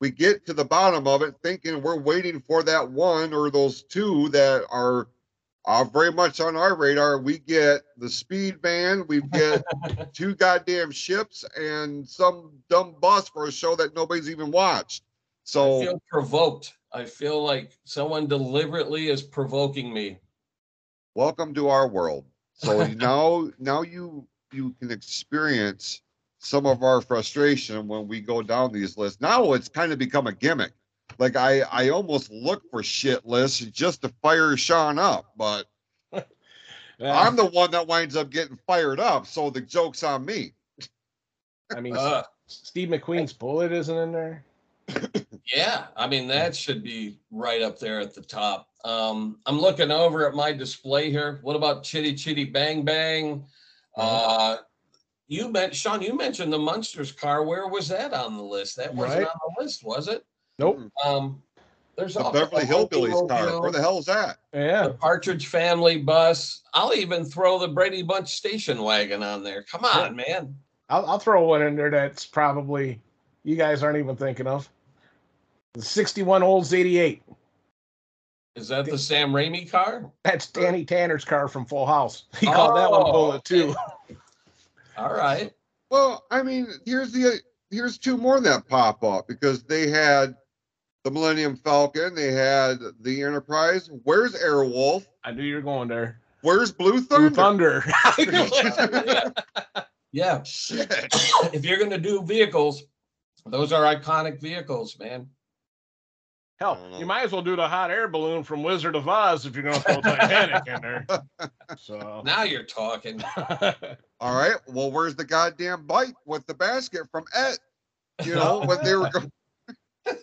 We get to the bottom of it thinking we're waiting for that one or those two that are uh, very much on our radar. We get the speed band, we get [laughs] two goddamn ships, and some dumb bus for a show that nobody's even watched. I So, feel provoked. I feel like someone deliberately is provoking me. welcome to our world. So [laughs] now, now you you can experience some of our frustration when we go down these lists. Now it's kind of become a gimmick. Like I, I almost look for shit lists just to fire Shawn up, but [laughs] I'm the one that winds up getting fired up. So the joke's on me. I mean, Uh, Steve McQueen's Bullitt isn't in there. [laughs] Yeah, I mean that should be right up there at the top. Um, I'm looking over at my display here. What about Chitty Chitty Bang Bang? Uh, you meant Shawn. You mentioned the Munsters car. Where was that on the list? That wasn't Right. on the list, was it? Nope. Um, there's The Beverly Hillbillies car. Where the hell is that? Yeah. the Partridge Family bus. I'll even throw the Brady Bunch station wagon on there. Come on, man. I'll, I'll throw one in there that's probably you guys aren't even thinking of. The 61 Olds 88. Is that the Sam Raimi car? That's Danny Tanner's car from Full House. He called that one oh, Bullitt too. [laughs] All right. Well, I mean, here's the here's two more that pop up because they had the Millennium Falcon, they had the Enterprise. Where's Airwolf? I knew you were going there. Where's Blue Thunder? Blue Thunder? Thunder. [laughs] [laughs] yeah. yeah. Shit. If you're gonna do vehicles, those are iconic vehicles, man. I Hell, you might as well do the hot air balloon from Wizard of Oz if you're going to throw [laughs] Titanic in there. So, Now you're talking. [laughs] All right. Well, where's the goddamn bike with the basket from E.T.? You know, when they were going. [laughs]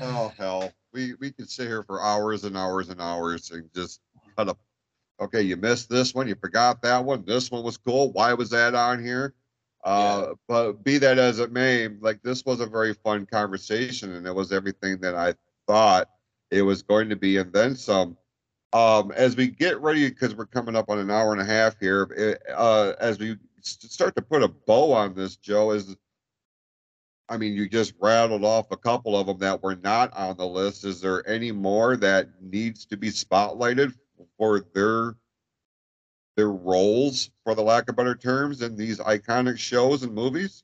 oh hell. We we could sit here for hours and hours and hours and just cut up. Okay, you missed this one, you forgot that one. This one was cool. Why was that on here? Uh, but be that as it may, like this was a very fun conversation, and it was everything that I thought it was going to be, and then some. Um, as we get ready, because we're coming up on an hour and a half here, it, uh, as we start to put a bow on this, Joe, is I mean, you just rattled off a couple of them that were not on the list. Is there any more that needs to be spotlighted for their their roles, for the lack of better terms, in these iconic shows and movies?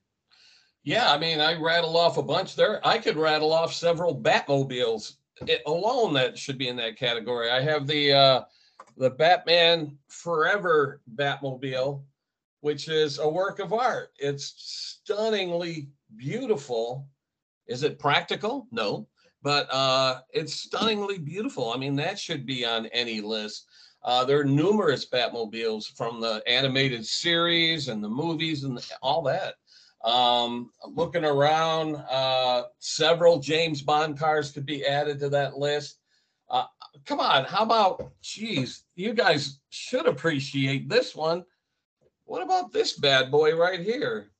Yeah, I mean, I rattle off a bunch there. I could rattle off several Batmobiles it, alone that should be in that category. I have the uh, the Batman Forever Batmobile, which is a work of art. It's stunningly beautiful. Is it practical? No, but uh, it's stunningly beautiful. I mean, that should be on any list. Uh, there are numerous Batmobiles from the animated series and the movies and all that. Um, looking around, uh, several James Bond cars could be added to that list. Uh, come on, how about, geez, you guys should appreciate this one. What about this bad boy right here?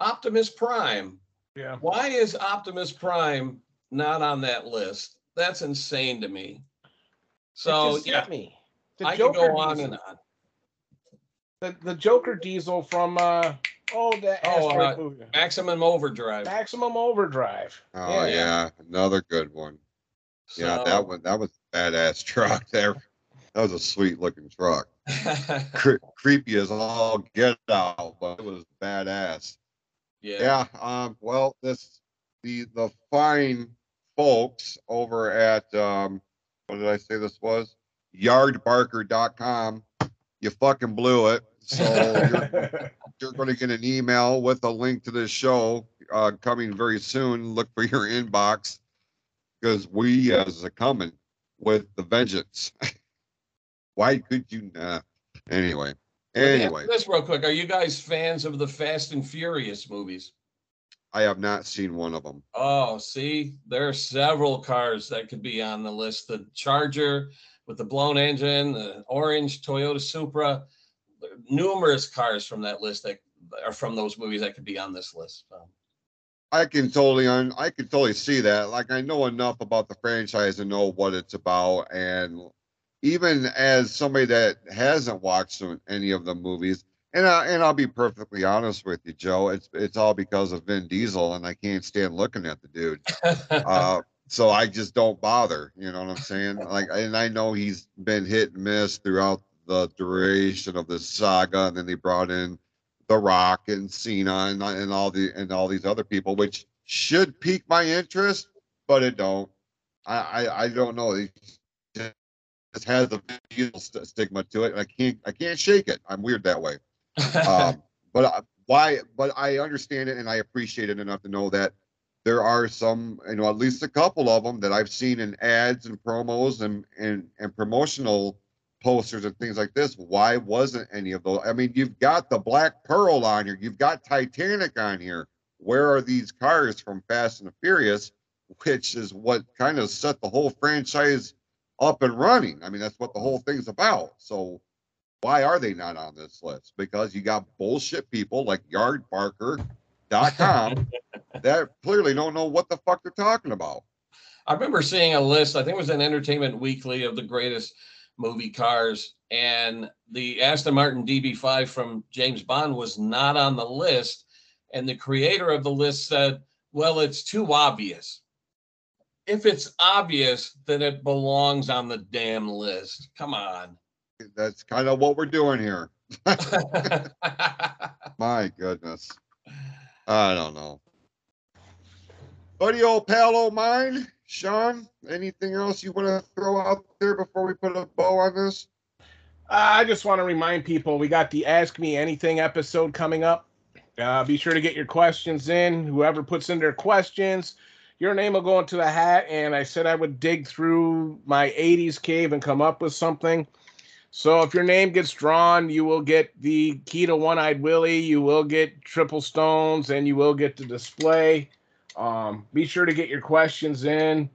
Optimus Prime. yeah. Why is Optimus Prime not on that list? That's insane to me. So, yeah, me. The I could Joker go on diesel, and on. The, the Joker diesel from uh oh that Oh, uh, movie. Maximum Overdrive. Maximum Overdrive. Oh yeah, another good one. Yeah, that one that was a badass [laughs] truck. There, that was a sweet looking truck. [laughs] Cre- creepy as all get out, but it was badass. yeah. Yeah. Um. Well, this the the fine folks over at um. What did I say this was? Yardbarker.com. You fucking blew it. So you're, [laughs] you're going to get an email with a link to this show uh, coming very soon. Look for your inbox because we as a coming with the vengeance. [laughs] Why could you not? Anyway, Let me ask anyway, This real quick. Are you guys fans of the Fast and Furious movies? I have not seen one of them. Oh, see, there are several cars that could be on the list. The Charger with the blown engine, the orange Toyota Supra, numerous cars from that list that are from those movies that could be on this list. So. I can totally un, I can totally see that. Like I know enough about the franchise to know what it's about, and even as somebody that hasn't watched any of the movies, and I, and I'll be perfectly honest with you, Joe, it's it's all because of Vin Diesel, and I can't stand looking at the dude. [laughs] uh, so I just don't bother. You know what I'm saying? Like, and I know he's been hit and miss throughout the duration of this saga, and then they brought in The Rock and Cena and, and all the and all these other people, which should pique my interest, but it don't. I I, I don't know. It just has a st- stigma to it, and I can't I can't shake it. I'm weird that way. Um, [laughs] but uh, why? But I understand it, and I appreciate it enough to know that there are some, you know, at least a couple of them that I've seen in ads and promos and and and promotional posters and things like this. Why wasn't any of those? I mean, you've got the Black Pearl on here, you've got Titanic on here. Where are these cars from Fast and the Furious, which is what kind of set the whole franchise up and running? I mean, that's what the whole thing's about. So why are they not on this list? Because you got bullshit people like yardbarker.com [laughs] that clearly don't know what the fuck they're talking about. I remember seeing a list, I think it was an Entertainment Weekly of the greatest movie cars, and the Aston Martin DB5 from James Bond was not on the list. And the creator of the list said, Well, it's too obvious. If it's obvious, then it belongs on the damn list. Come on. That's kind of what we're doing here. [laughs] My goodness. I don't know. Buddy old pal of mine, Shawn, anything else you want to throw out there before we put a bow on this? I just want to remind people we got the Ask Me Anything episode coming up. Uh, be sure to get your questions in. Whoever puts in their questions, your name will go into the hat. And I said I would dig through my 80s cave and come up with something. So if your name gets drawn, you will get the key to One Eyed Willie, you will get triple stones, and you will get the display. Um, be sure to get your questions in.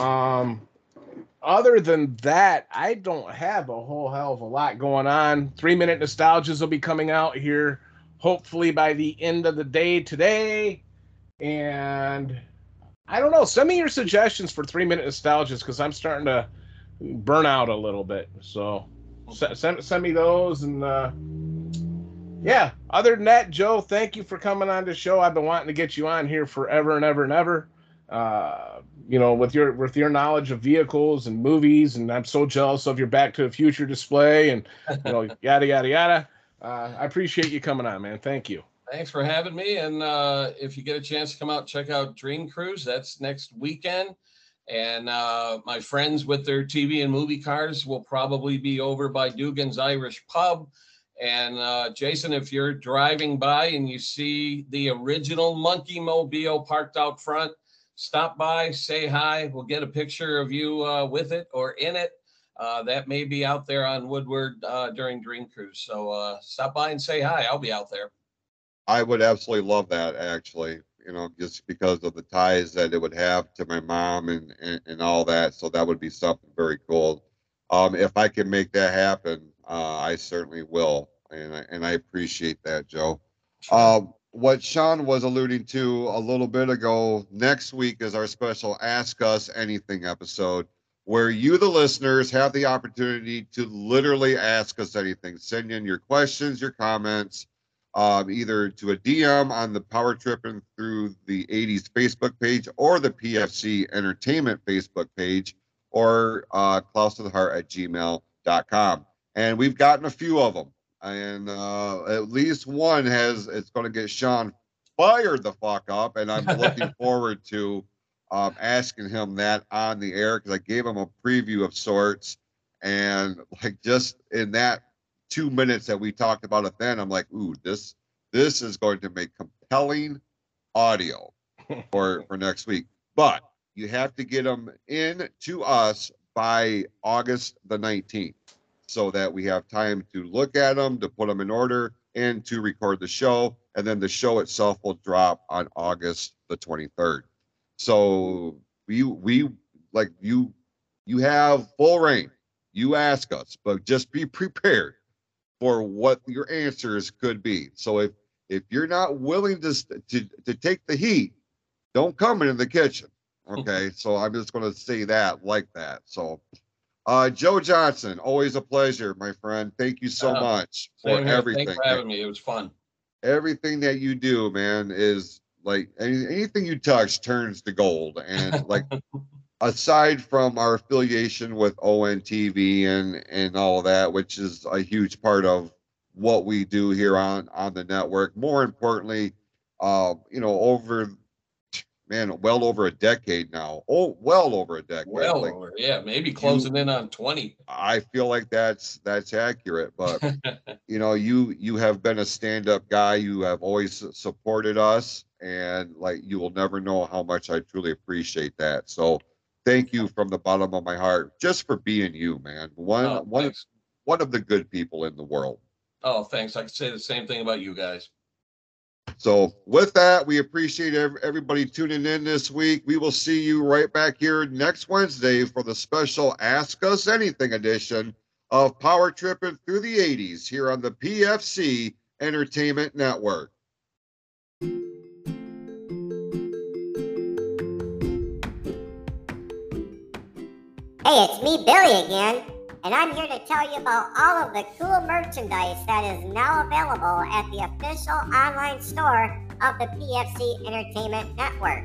Um, other than that, I don't have a whole hell of a lot going on. Three minute nostalgias will be coming out here, hopefully by the end of the day today. And I don't know. Send me your suggestions for three minute nostalgias because I'm starting to burn out a little bit. So send send me those and uh, yeah. Other than that, Joe, thank you for coming on the show. I've been wanting to get you on here forever and ever and ever. Uh, you know, with your with your knowledge of vehicles and movies, and I'm so jealous of your Back to the Future display, and you know, [laughs] yada yada yada. Uh, I appreciate you coming on, man. Thank you. Thanks for having me. And uh, if you get a chance to come out, check out Dream Cruise. That's next weekend. And uh, my friends with their TV and movie cars will probably be over by Dugan's Irish Pub. And uh, Jason, if you're driving by and you see the original Monkeemobile parked out front, stop by, say hi. We'll get a picture of you uh, with it or in it. Uh, that may be out there on Woodward uh, during Dream Cruise. So uh, stop by and say hi. I'll be out there. I would absolutely love that, actually you know, just because of the ties that it would have to my mom and, and, and all that. So that would be something very cool. Um, if I can make that happen, uh, I certainly will. And I, and I appreciate that, Joe. Um, what Shawn was alluding to a little bit ago, next week is our special Ask Us Anything episode, where you, the listeners, have the opportunity to literally ask us anything. Send in your questions, your comments, um, either to a DM on the Power Tripping through the 80s Facebook page or the PFC Entertainment Facebook page or uh, Klaus to the Heart at gmail.com. And we've gotten a few of them. And uh, at least one has, it's going to get Shawn fired the fuck up. And I'm looking [laughs] forward to um, asking him that on the air because I gave him a preview of sorts. And like just in that two minutes that we talked about it then, I'm like, ooh, this this is going to make compelling audio [laughs] for for next week. But you have to get them in to us by August the 19th so that we have time to look at them, to put them in order, and to record the show. And then the show itself will drop on August the 23rd. So we we like you you have full reign. You ask us, but just be prepared for what your answers could be. So if if you're not willing to to to take the heat, don't come into the kitchen. Okay, so I'm just going to say that like that. So, uh, Joe Johnson, always a pleasure, my friend. Thank you so Uh, much for everything. Thanks for having me. It was fun. Everything that you do, man, is like any, anything you touch turns to gold. And like, [laughs] aside from our affiliation with ONTV and and all of that, which is a huge part of what we do here on on the network. More importantly, uh, you know, over man, well over a decade now. Oh, well over a decade. Well, Like, over, yeah, maybe closing in on 20. I feel like that's that's accurate, but [laughs] you know, you you have been a stand-up guy. You have always supported us, and like you will never know how much I truly appreciate that. So, thank you from the bottom of my heart, just for being you, man. One Oh, one thanks. one of the good people in the world. Oh, thanks. I could say the same thing about you guys. So, with that, we appreciate everybody tuning in this week. We will see you right back here next Wednesday for the special Ask Us Anything edition of Power Tripping Through the 80s here on the PFC Entertainment Network. Hey, it's me, Billy, again, and I'm here to tell you about all of the cool merchandise that is now available at the official online store of the PFC Entertainment Network.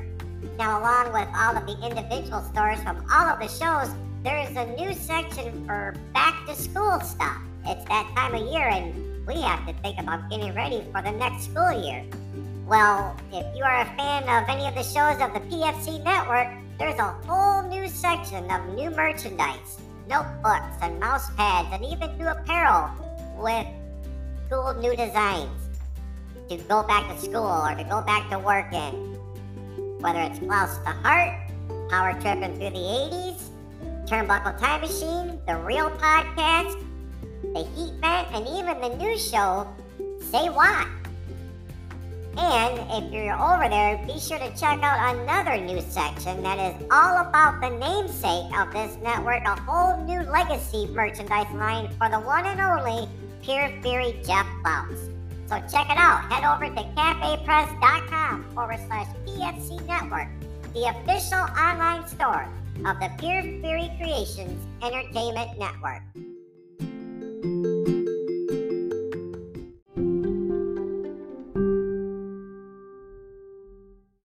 Now, along with all of the individual stores from all of the shows, there is a new section for back to school stuff. It's that time of year, and we have to think about getting ready for the next school year. Well, if you are a fan of any of the shows of the PFC network, there's a whole new section of new merchandise, notebooks and mouse pads, and even new apparel with cool new designs to go back to school or to go back to work in. Whether it's Klaus the Heart, Power Tripping Through the 80s, Turnbuckle Time Machine, The Real Podcast, The Heat Vent, and even the new show, Say What. And if you're over there, be sure to check out another new section that is all about the namesake of this network, a whole new legacy merchandise line for the one and only Pure Fury Jeff Klaus. So check it out. Head over to cafepress.com forward slash PFC Network, the official online store of the Pure Fury Creations Entertainment Network.